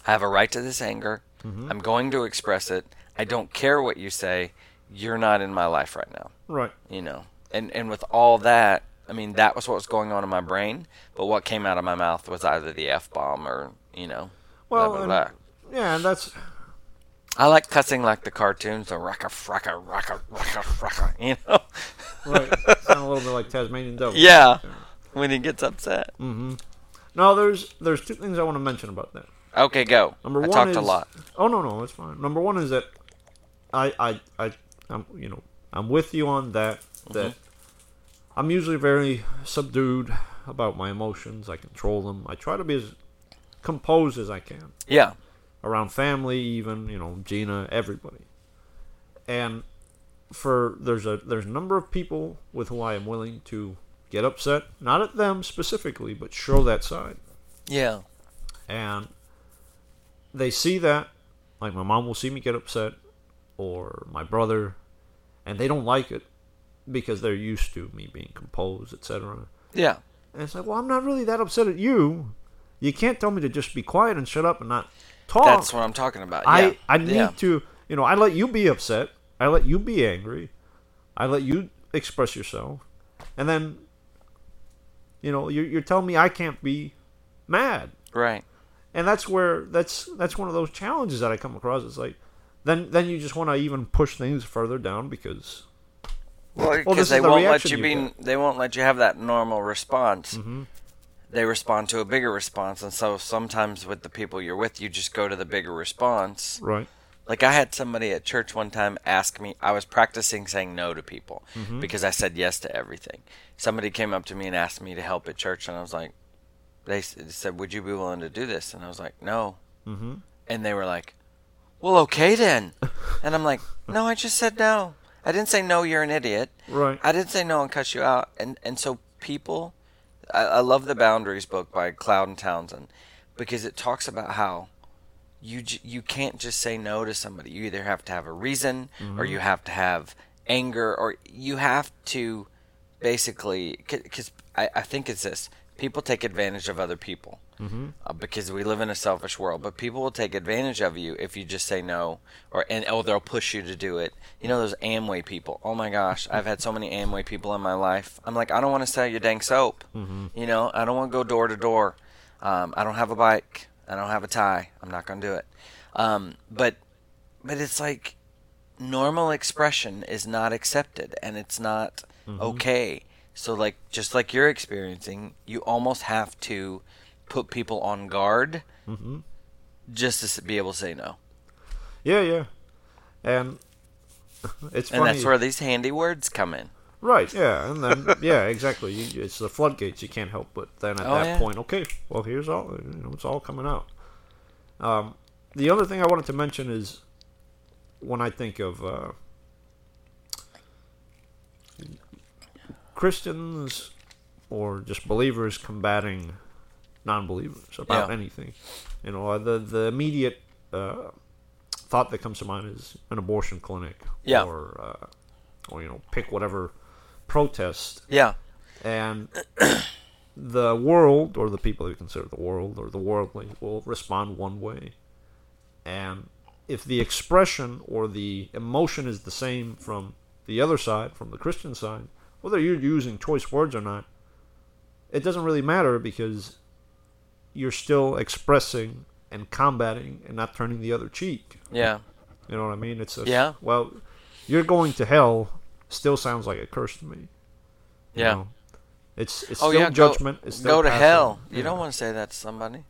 I have a right to this anger. Mm-hmm. I'm going to express it. I don't care what you say. You're not in my life right now
Right.
you know and and with all that i mean that was what was going on in my brain but what came out of my mouth was either the f-bomb or you know
Well,
blah, blah, blah.
Yeah, and that's
i like cussing like the cartoons the rocka fracka rocka rocka fracka [laughs] you know
right. Sound a little bit like Tasmanian devil.
yeah when he gets upset mm-hmm.
No, there's there's two things I want to mention about that.
okay go
Number
i
one
talked
is,
a lot
Oh no, no, it's fine. Number one is that I I I I'm you know I'm with you on that. That mm-hmm. I'm usually very subdued about my emotions. I control them. I try to be as composed as I can
yeah
around family, even you know Gina, everybody. And for there's a there's a number of people with who I am willing to get upset, not at them specifically, but show that side
yeah
and they see that like my mom will see me get upset or my brother and they don't like it because they're used to me being composed etc
yeah.
And it's like well i'm not really that upset at you. You can't tell me to just be quiet and shut up and not talk.
That's what i'm talking about. Yeah.
i i need
yeah.
to you know i let you be upset. I let you be angry. I let you express yourself. And then you know you're, you're telling me i can't be mad.
Right.
And that's where that's that's one of those challenges that I come across. It's like then then you just want to even push things further down because
Well,
Well,
because
is
they
the
won't let you
you
be.
get.
They won't let you have that normal response.
Mm-hmm.
They respond to a bigger response, and so sometimes with the people you're with, you just go to the bigger response.
right,
Like I had somebody at church one time ask me. I was practicing saying no to people
Mm-hmm.
because I said yes to everything. Somebody came up to me and asked me to help at church, and I was like, they said, "Would you be willing to do this?" And I was like, "No."
mm-hmm.
And they were like, "Well, okay then." [laughs] and I'm like, "No, I just said no. I didn't say no. You're an idiot."
right,
I didn't say no and cut you out. And and so people, I, I love the Boundaries book by Cloud and Townsend because it talks about how you you can't just say no to somebody. You either have to have a reason or mm-hmm. you have to have anger or you have to basically because I, I think it's this people take advantage of other people uh, because we live in a selfish world but people will take advantage of you if you just say no or and oh they'll push you to do it. You know those amway people. Oh my gosh i've had so many amway people in my life. I'm like i don't want to sell you dang soap. You know i don't want to go door to door. Um, i don't have a bike. I don't have a tie. I'm not going to do it. Um, but but it's like normal expression is not accepted and it's not okay. So like just like you're experiencing, you almost have to put people on guard
mm-hmm.
just to be able to say no.
yeah, yeah, and [laughs] it's
And
funny,
that's where these handy words come in.
right? Yeah, [laughs] and then yeah, exactly. You, it's the floodgates. You can't help but then at
Oh,
that
yeah.
point, okay, well here's all you know, it's all coming out. Um, the other thing I wanted to mention is when I think of uh, Christians or just believers combating non-believers about
Yeah.
anything, you know, the the immediate uh, thought that comes to mind is an abortion clinic,
Yeah.
or uh, or you know, pick whatever protest
Yeah.
and [clears throat] the world or the people who consider the world or the worldly will respond one way and if the expression or the emotion is the same from the other side from the christian side whether you're using choice words or not it doesn't really matter because you're still expressing and combating and not turning the other cheek
Yeah.
You know what I mean? It's a,
Yeah.
Well, you're going to hell. Still sounds like a curse to me. you
Yeah.
know? It's it's
Oh
still
yeah, go-
judgment. it's still
go to
passing.
hell. You
Yeah.
don't want to say that to somebody.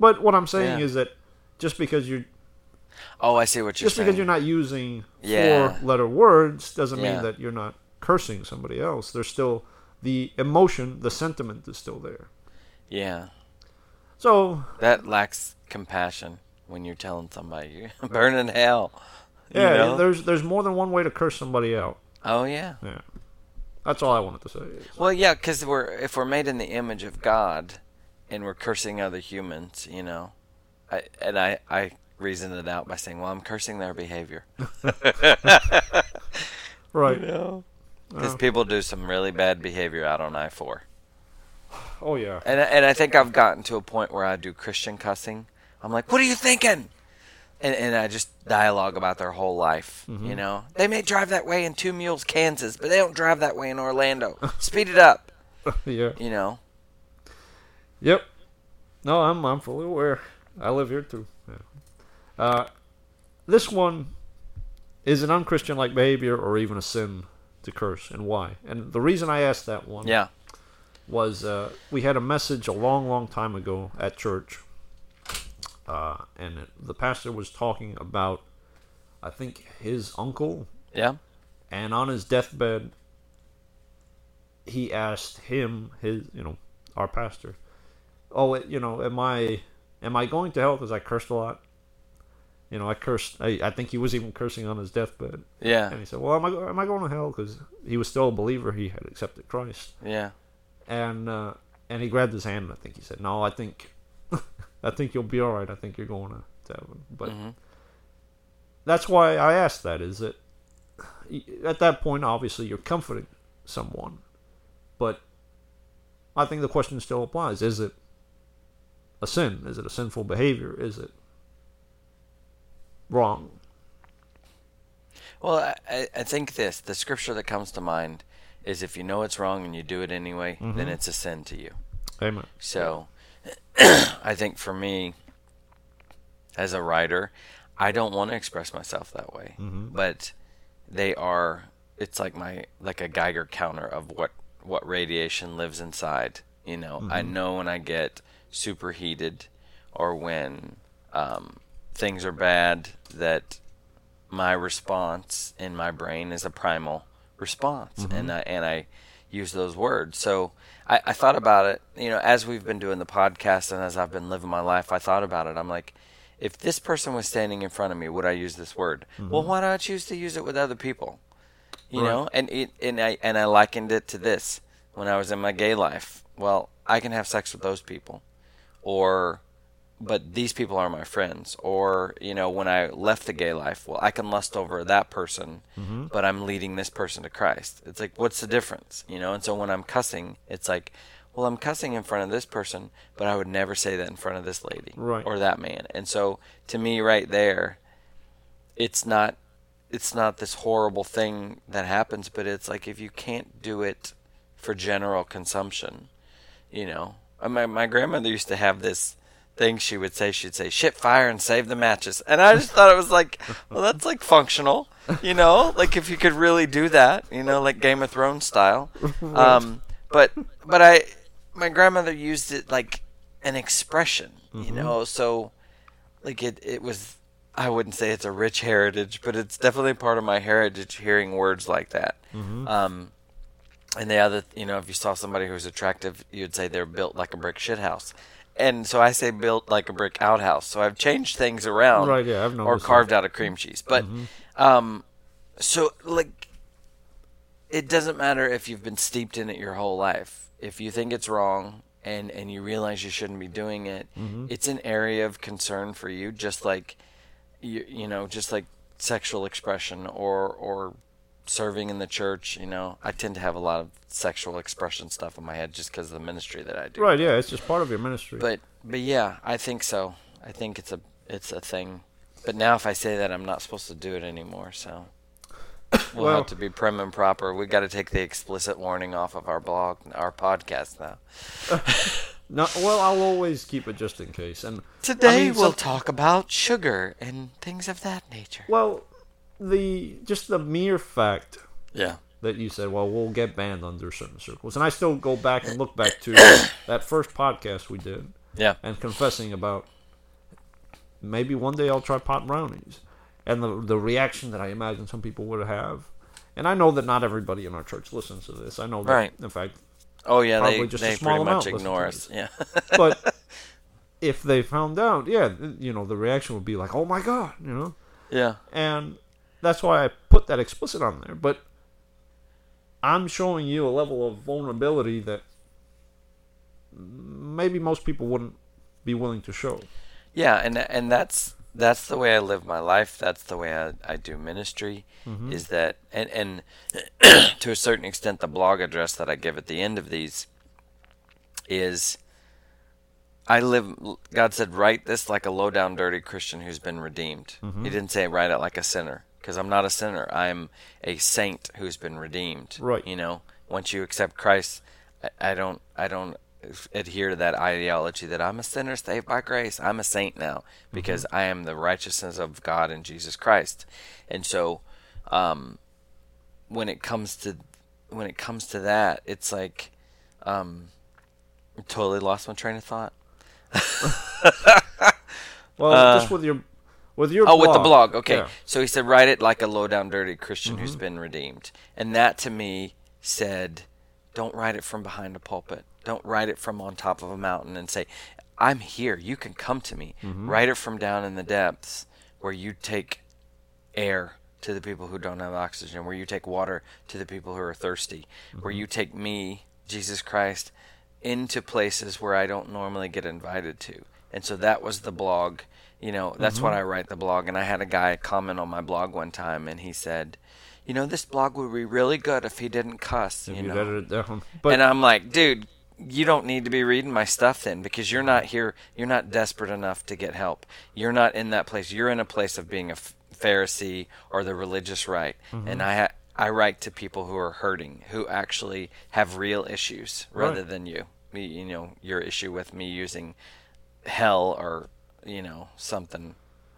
But what I'm saying
Yeah.
is that just because you're
Oh, I see what you're saying.
just
saying.
because you're not using four letter words doesn't mean that you're not cursing somebody else. There's still the emotion, the sentiment is still there.
yeah,
So
that lacks compassion when you're telling somebody you're [laughs] burning hell. you
yeah,
know?
there's there's more than one way to curse somebody out.
Oh yeah.
Yeah, that's all I wanted to say. is-
Well, yeah, because we're if we're made in the image of God, and we're cursing other humans, you know, I, and I I reasoned it out by saying, well, I'm cursing their behavior. [laughs]
Right. [laughs]
know, because
Oh.
people do some really bad behavior out on I four.
Oh yeah.
and and I think I've gotten to a point where I do Christian cussing. I'm like, what are you thinking? And, and I just dialogue about their whole life.
Mm-hmm.
You know, they may drive that way in Two Mules, Kansas, but they don't drive that way in Orlando. Speed it up. [laughs]
yeah.
You know.
Yep. No, I'm I'm fully aware. I live here too. Yeah. Uh, this one is an unchristian like behavior or even a sin to curse, and why? And the reason I asked that one
Yeah.
was uh, we had a message a long, long time ago at church, uh, and the pastor was talking about, I think his uncle,
Yeah.
and on his deathbed, he asked him, his, you know, our pastor, oh, you know, am I, am I going to hell because I cursed a lot? You know, I cursed. I, I think he was even cursing on his deathbed,
Yeah.
and he said, "Well, am I, am I going to hell because he was still a believer? He had accepted Christ."
Yeah.
and uh, and he grabbed his hand. and I think he said, "No, I think, [laughs] I think you'll be all right. I think you're going to, to heaven." But
Mhm.
that's why I asked that. Is that at that point, obviously, you're comforting someone, but I think the question still applies: Is it a sin? Is it a sinful behavior? Is it wrong?
Well, I- I, think this the scripture that comes to mind is if you know it's wrong and you do it anyway, then
Mhm.
it's a sin to you.
Amen.
So, [clears throat] I think for me, as a writer, I don't want to express myself that way,
Mhm.
but they are. It's like my like a Geiger counter of what what radiation lives inside. You know, I know when I get superheated or when um, things are bad that my response in my brain is a primal response, mm-hmm. and I and I use those words. So I, I thought about it. You know, as we've been doing the podcast and as I've been living my life, I thought about it. I'm like, if this person was standing in front of me, would I use this word? Mm-hmm. Well, why don't I choose to use it with other people? You
Right.
know, and it and I and I likened it to this when I was in my gay life. Well, I can have sex with those people, or but these people are my friends. Or you know when i left the gay life well i can lust over that person but i'm leading this person to christ. It's like what's the difference you know? And so when i'm cussing it's like well i'm cussing in front of this person but i would never say that in front of this lady
Right.
or that man. And so to me right there it's not it's not this horrible thing that happens but it's like if you can't do it for general consumption you know? Uh, my, my grandmother used to have this thing she would say she'd say shit fire and save the matches and i just thought it was like well that's like functional you know? Like if you could really do that you know like game of thrones style. [laughs] Um but but i my grandmother used it like an expression you know? So like it it was i wouldn't say it's a rich heritage but it's definitely part of my heritage hearing words like that. Um and the other, you know, if you saw somebody who's attractive, you'd say they're built like a brick shit house. And so I say built like a brick outhouse. So I've changed things around,
Right, yeah, I've
or
noticed that.
carved out of cream cheese. But, um, so like, it doesn't matter if you've been steeped in it your whole life. If you think it's wrong and and you realize you shouldn't be doing it, it's an area of concern for you. Just like, you you know, just like sexual expression or or serving in the church, you know, I tend to have a lot of sexual expression stuff in my head just because of the ministry that I do.
Right. Yeah. It's just part of your ministry.
But but yeah, I think so. I think it's a it's a thing. But now if I say that, I'm not supposed to do it anymore. So we'll
Well-
have to be prim and proper. We've got to take the explicit warning off of our blog, our podcast now. [laughs]
No, well, I'll always keep it just in case. And
Today
I mean,
we'll
some-
talk about sugar and things of that nature.
Well, the just the mere fact
Yeah.
that you said, well, we'll get banned under certain circles, and I still go back and look back to [coughs] that first podcast we did
Yeah.
and confessing about maybe one day I'll try pot brownies, and the the reaction that I imagine some people would have. And I know that not everybody in our church listens to this. I know that,
Right.
in fact,
Oh yeah, they
just a small
pretty much ignore us. Yeah. [laughs]
but [laughs] if they found out, yeah, you know, the reaction would be like, "Oh my god," you know.
yeah.
and that's why I put that explicit on there. But I'm showing you a level of vulnerability that maybe most people wouldn't be willing to show.
Yeah, and and that's that's the way I live my life. That's the way I, I do ministry. Mm-hmm. Is that and and [clears throat] to a certain extent, the blog address that I give at the end of these is I live. God said, "Write this like a low down, dirty Christian who's been redeemed." Mm-hmm. He didn't say write it like a sinner because I'm not a sinner. I'm a saint who's been redeemed.
Right.
You know, once you accept Christ, I, I don't. I don't adhere to that ideology that I'm a sinner saved by grace. I'm a saint now because I am the righteousness of God in Jesus Christ. And so, um, when it comes to when it comes to that, it's like, um, I totally lost my train of thought. [laughs]
Well, just with your with your
Oh, with the blog. Okay.
Yeah.
So he said, write it like a low down, dirty Christian who's mm-hmm. been redeemed. And that to me said, don't write it from behind a pulpit. Don't write it from on top of a mountain and say, I'm here. You can come to me. Mm-hmm. Write it from down in the depths where you take air to the people who don't have oxygen, where you take water to the people who are thirsty, where mm-hmm. you take me, Jesus Christ, into places where I don't normally get invited to. And so that was the blog. You know, that's what mm-hmm. I write the blog. And I had a guy comment on my blog one time, and he said, "You know, this blog would be really good if he didn't cuss."
If
you know,
edited it down, but
and I'm like, dude, you don't need to be reading my stuff then because you're not here. You're not desperate enough to get help. You're not in that place. You're in a place of being a Pharisee or the religious right. Mm-hmm. And I ha- I write to people who are hurting, who actually have real issues, rather
Right.
than you. Me, you know, your issue with me using hell or you know something.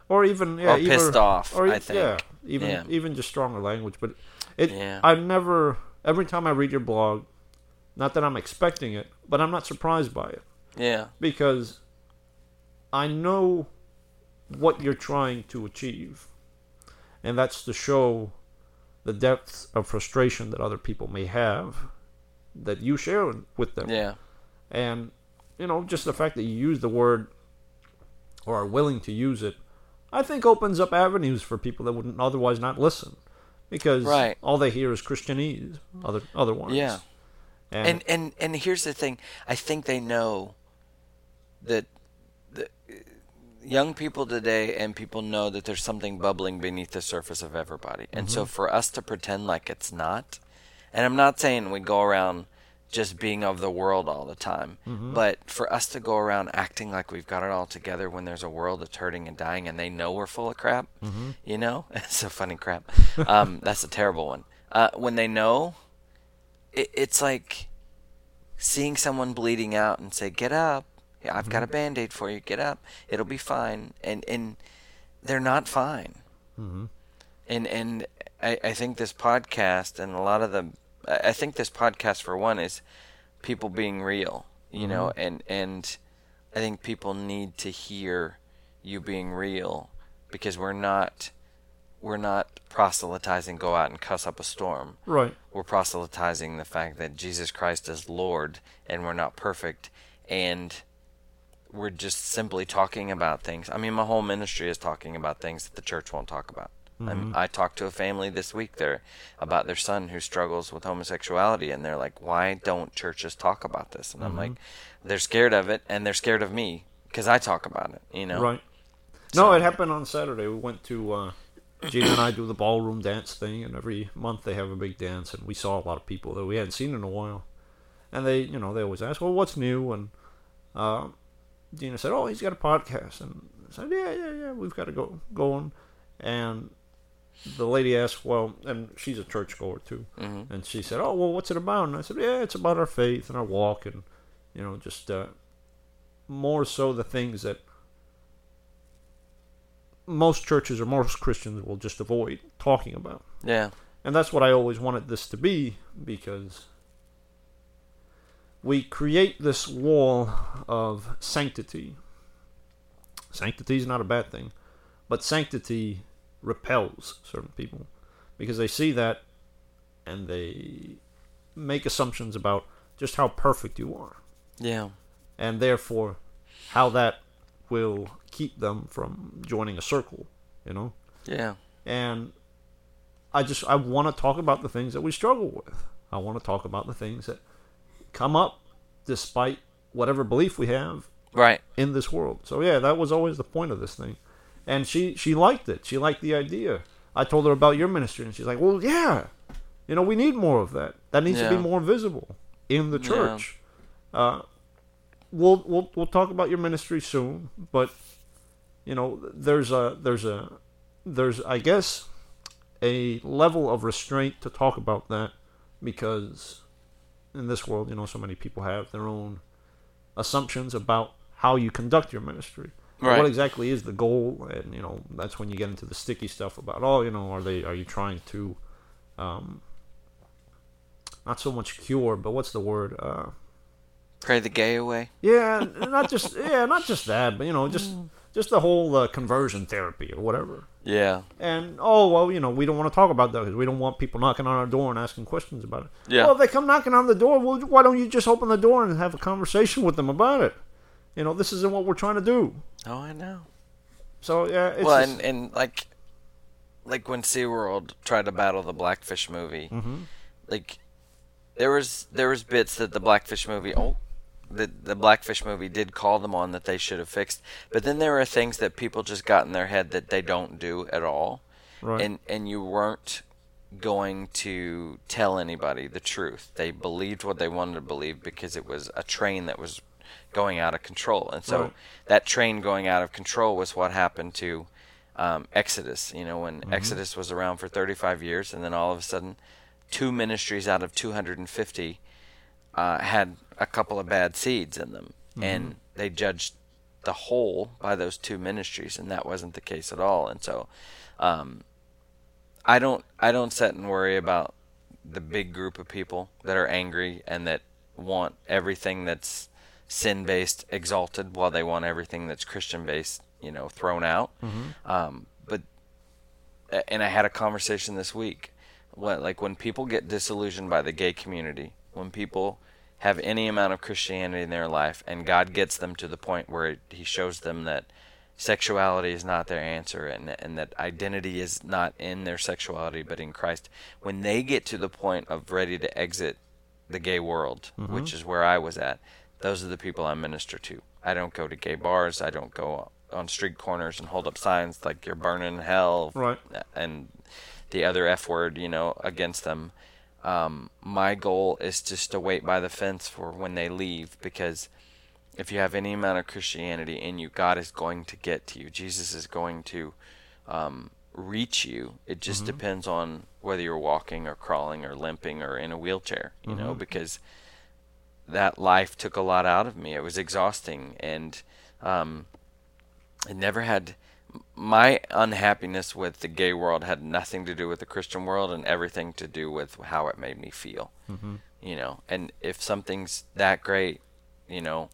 or even yeah,
or
either-
pissed off,
Or,
I think.
yeah, even
Yeah.
even just stronger language. But it,
Yeah.
I never. Every time I read your blog, not that I'm expecting it, but I'm not surprised by it.
Yeah,
because I know what you're trying to achieve, and that's to show the depths of frustration that other people may have that you share with them.
yeah,
And, you know, just the fact that you use the word or are willing to use it, I think opens up avenues for people that wouldn't otherwise not listen. Because
Right.
all they hear is Christianese, other other ones.
Yeah.
And,
and and and here's the thing i think they know that the young people today and people know that there's something bubbling beneath the surface of everybody and so mm-hmm. for us to pretend like it's not and i'm not saying we go around just being of the world all the time but for us to go around acting like we've got it all together when there's a world that's hurting and dying and they know we're full of crap you know [laughs] it's a funny crap um, [laughs] that's a terrible one uh, when they know it, it's like seeing someone bleeding out and say, "Get up! Yeah, I've got a band-aid for you. Get up. It'll be fine." And and they're not fine.
Mm-hmm.
And and I, I think this podcast and a lot of the I think this podcast for one is people being real, you know, mm-hmm. and and I think people need to hear you being real because we're not we're not proselytizing go out and cuss up a storm
right.
we're proselytizing the fact that Jesus Christ is Lord and we're not perfect and we're just simply talking about things. I mean, my whole ministry is talking about things that the church won't talk about. I, mean, I talked to a family this week there about their son who struggles with homosexuality, and they're like, "Why don't churches talk about this?" And I'm like, "They're scared of it, and they're scared of me because I talk about it." You know,
Right. No, it happened on Saturday. We went to uh, Gina and I do the ballroom dance thing, and every month they have a big dance, and we saw a lot of people that we hadn't seen in a while, and they, you know, they always ask, "Well, what's new?" And uh, Gina said, "Oh, he's got a podcast," and I said, "Yeah, yeah, yeah, we've got to go going," and the lady asked, "Well," and she's a churchgoer too,
hmm
and she said, "Oh, well, what's it about?" And I said, "Yeah, it's about our faith and our walk, and you know, just uh, more so the things that most churches or most Christians will just avoid talking about.
Yeah.
And that's what I always wanted this to be because we create this wall of sanctity. Sanctity is not a bad thing, but sanctity repels certain people because they see that and they make assumptions about just how perfect you are
Yeah.
and therefore how that will keep them from joining a circle, you know?
Yeah.
And I just I want to talk about the things that we struggle with. I want to talk about the things that come up despite whatever belief we have
Right.
in this world. So yeah, that was always the point of this thing. And she she liked it. She liked the idea. I told her about your ministry and she's like, "Well, yeah. You know, we need more of that. That needs to be more visible in the
Yeah.
church." Uh we'll we'll we'll talk about your ministry soon, but you know, there's a there's a there's I guess a level of restraint to talk about that because in this world, you know, so many people have their own assumptions about how you conduct your ministry.
Right.
What exactly is the goal? And you know, that's when you get into the sticky stuff about, oh, you know, are they are you trying to, um, not so much cure, but what's the word? Uh,
Pray the gay away.
yeah, not just [laughs] yeah, not just that, but you know, just just the whole uh, conversion therapy or whatever.
Yeah.
And oh well, you know, we don't want to talk about that because we don't want people knocking on our door and asking questions about it.
Yeah.
Well, if they come knocking on the door, well, why don't you just open the door and have a conversation with them about it? You know, this isn't what we're trying to do.
Oh, I know.
So yeah, it's
well,
just-
and, and like, like when SeaWorld tried to battle the Blackfish movie,
Mhm.
like there was there was bits that the Blackfish movie oh the the Blackfish movie did call them on that they should have fixed, but then there are things that people just got in their head that they don't do at all,
right.
and and you weren't going to tell anybody the truth. They believed what they wanted to believe because it was a train that was going out of control, and so
Right.
that train going out of control was what happened to um, Exodus. You know, when Exodus was around for 35 years, and then all of a sudden, two ministries out of 250 uh, had a couple of bad seeds in them, and they judged the whole by those two ministries, and that wasn't the case at all. And so, um, I don't I don't sit and worry about the big group of people that are angry and that want everything that's sin based exalted while they want everything that's Christian based, you know, thrown out. Um, but and I had a conversation this week. What like when people get disillusioned by the gay community, when people have any amount of Christianity in their life, and God gets them to the point where it, He shows them that sexuality is not their answer, and and that identity is not in their sexuality but in Christ. When they get to the point of ready to exit the gay world, which is where I was at, those are the people I minister to. I don't go to gay bars. I don't go on street corners and hold up signs like you're burning hell
Right.
and the other F word, you know, against them. Um, my goal is just to wait by the fence for when they leave because if you have any amount of Christianity in you, God is going to get to you. Jesus is going to um, reach you. It just depends on whether you're walking or crawling or limping or in a wheelchair, you know, because that life took a lot out of me. It was exhausting and um, it never had my unhappiness with the gay world had nothing to do with the Christian world and everything to do with how it made me feel. Mm-hmm. You know, and if something's that great, you know,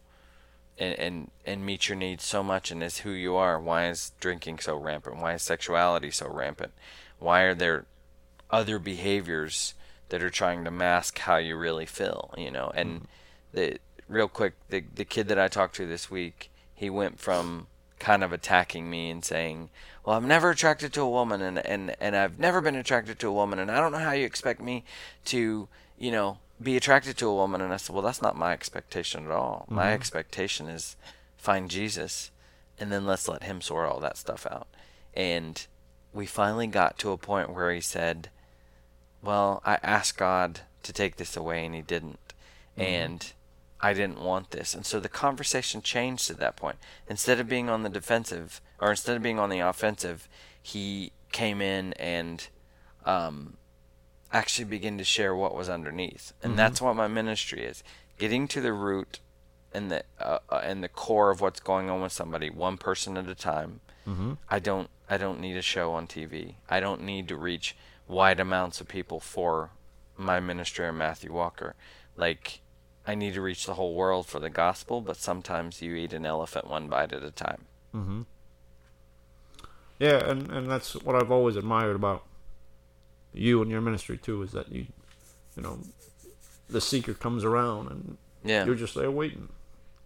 and, and and meets your needs so much and is who you are, why is drinking so rampant? Why is sexuality so rampant? Why are there other behaviors that are trying to mask how you really feel? You know, and the real quick, the the kid that I talked to this week, he went from kind of attacking me and saying, "Well, I'm never attracted to a woman, and and and I've never been attracted to a woman, and I don't know how you expect me to, you know, be attracted to a woman." And I said, "Well, that's not my expectation at all. My mm-hmm. expectation is find Jesus, and then let's let Him sort all that stuff out." And we finally got to a point where he said, "Well, I asked God to take this away, and He didn't, mm-hmm. and." I didn't want this. And so the conversation changed at that point. Instead of being on the defensive, or instead of being on the offensive, he came in and um, actually began to share what was underneath. And that's what my ministry is getting to the root and the uh, uh, and the core of what's going on with somebody, one person at a time.
Mm-hmm.
I don't I don't need a show on TV. I don't need to reach wide amounts of people for my ministry or Matthew Walker. Like I need to reach the whole world for the gospel, but sometimes you eat an elephant one bite at a time.
Mm-hmm. Yeah, and, and that's what I've always admired about you and your ministry too, is that you, you know, the seeker comes around and
Yeah.
you're just there waiting.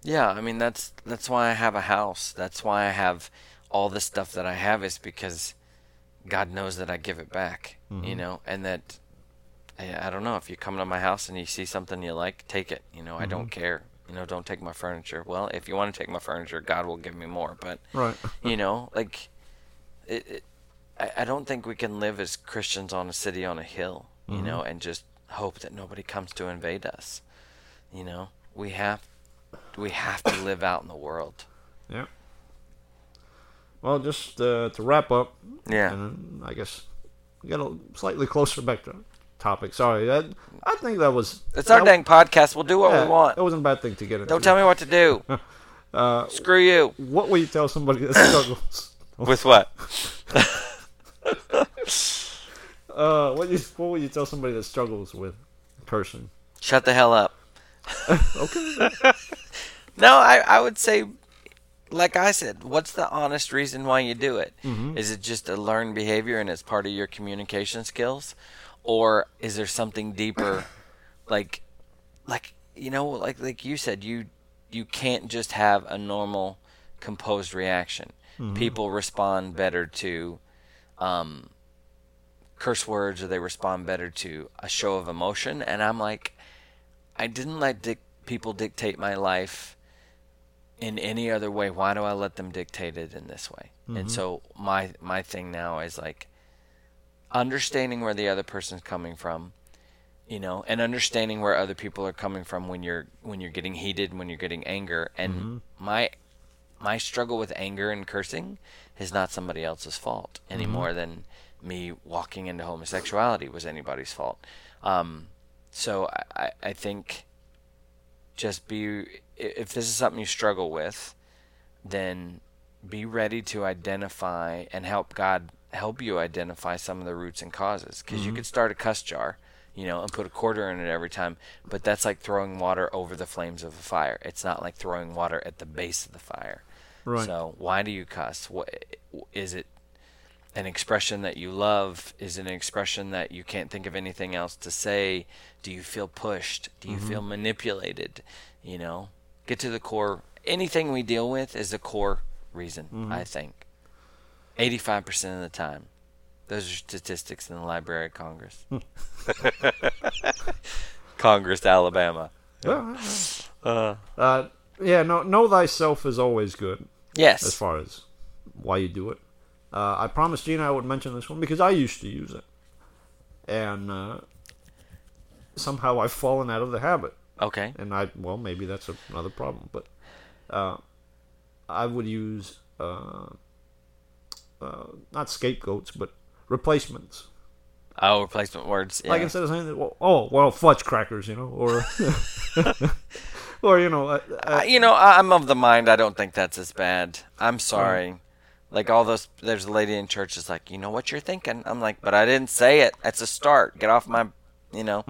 Yeah, I mean that's that's why I have a house. That's why I have all the stuff that I have is because God knows that I give it back, you know, and that I, I don't know if you come to my house and you see something you like, take it. You know, I don't care. You know, don't take my furniture. Well, if you want to take my furniture, God will give me more. But
Right. [laughs]
you know, like it, it I, I don't think we can live as Christians on a city on a hill, you know, and just hope that nobody comes to invade us. You know, we have we have to live out in the world.
Yeah. Well, just uh, to wrap up,
Yeah.
I guess we got a slightly closer back to topic. Sorry, that, I think that was
It's our
that,
dang podcast. We'll do what
yeah,
we want.
That wasn't a bad thing to get into.
Don't tell me what to do. [laughs]
Uh,
Screw you.
what will you tell somebody that struggles?
With what? [laughs]
uh, what you what will you tell somebody that struggles with cursing?
Shut the hell up. [laughs]
Okay.
No, I, I would say, like I said, what's the honest reason why you do it? Is
Mm-hmm.
it just a learned behavior and it's part of your communication skills, or is there something deeper, like, like you know, like like you said, you you can't just have a normal, composed reaction. People respond better to, um, curse words, or they respond better to a show of emotion, and I'm like, I didn't let dic- people dictate my life in any other way. Why do I let them dictate it in this way? And so my my thing now is like understanding where the other person's coming from, you know, and understanding where other people are coming from when you're when you're getting heated, when you're getting anger. And my my struggle with anger and cursing is not somebody else's fault any more than me walking into homosexuality was anybody's fault. Um, so I, I, I think just be if this is something you struggle with, then be ready to identify and help God help you identify some of the roots and causes. Because you mm-hmm. could start a cuss jar, you know, and put a quarter in it every time, but that's like throwing water over the flames of a fire. It's not like throwing water at the base of the fire.
Right.
So why do you cuss? What is it? An expression that you love? Is it an expression that you can't think of anything else to say? Do you feel pushed? Do you feel mm-hmm. manipulated? You know, get to the core. Anything we deal with is a core reason. Mm-hmm. I think. Eighty-five percent of the time, those are statistics in the Library of Congress. [laughs] Congress, Alabama.
Yeah.
Uh,
Uh, yeah. No. Know thyself is always good
yes.
as far as why you do it. Uh, I promised Gina I would mention this one because I used to use it, and uh, somehow I've fallen out of the habit.
Okay.
and I well maybe that's another problem, but uh, I would use uh, not scapegoats but replacements.
Oh, replacement words. Yeah.
Like instead of saying well, oh well fudge crackers, you know, or [laughs] [laughs] or you know, uh,
Uh,
uh,
you know, I- I'm of the mind I don't think that's as bad. I'm sorry. Like all those, there's a lady in church that's like, you know what you're thinking. I'm like, but I didn't say it. That's a start. Get off my, you know,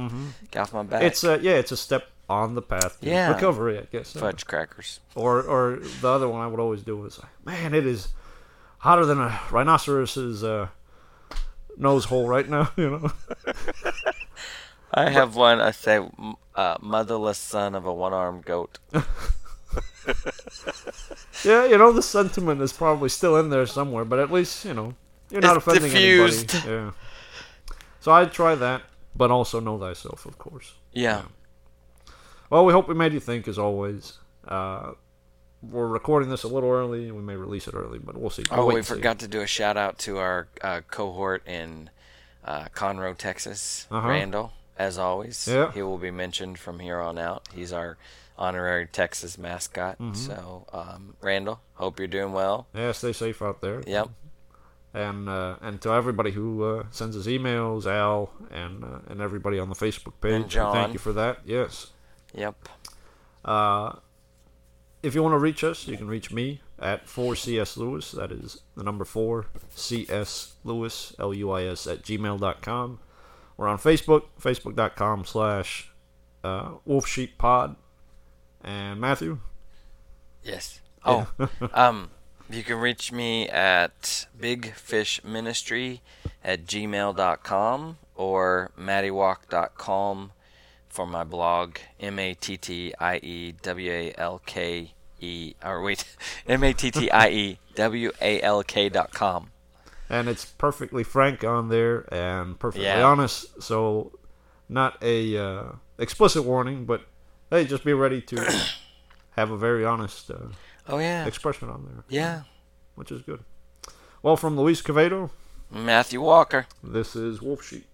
get off my back.
it's a yeah, it's a step on the path to
Yeah.
recovery, I guess.
fudge crackers.
Or or the other one I would always do was, man, it is hotter than a rhinoceros's uh, nose hole right now, [laughs] you know.
I have one. I say, uh, motherless son of a one-armed goat. [laughs]
Yeah, you know the sentiment is probably still in there somewhere, but at least you know you're not
It's
offending
diffused.
anybody. Yeah. So I'd try that, but also know thyself, of course.
Yeah.
Well, we hope we made you think, as always. Uh, we're recording this a little early, and we may release it early, but we'll see.
Oh,
We'll wait
we
and see.
forgot to do a shout out to our uh, cohort in uh, Conroe, Texas,
Uh-huh.
Randall. As always,
Yeah.
he will be mentioned from here on out. He's our honorary Texas mascot.
Mm-hmm.
So, um, Randall, hope you're doing well.
Yeah, stay safe out there.
Yep.
And uh, and to everybody who uh, sends us emails, Al, and uh, and everybody on the Facebook page, thank you for that. Yes.
Yep.
Uh, if you want to reach us, you can reach me at 4CS Luis. That is the number 4 CS Luis, L U I S, at gmail.com. We're on Facebook, facebook.com slash uh, Wolf Sheep Pod. And Matthew?
Yes. Oh, [laughs] um, you can reach me at bigfishministry at gmail.com or mattiewalk.com for my blog, M A T T I E W A L K E, or wait, [laughs] M A T T I E W A L K dot com.
And it's perfectly frank on there and perfectly
Yeah.
honest. So, not a uh, explicit warning, but hey, just be ready to [coughs] have a very honest uh,
Oh, yeah.
expression on there,
Yeah.
which is good. Well, from Luis Cavedo,
Matthew Walker.
this is Wolf Sheep.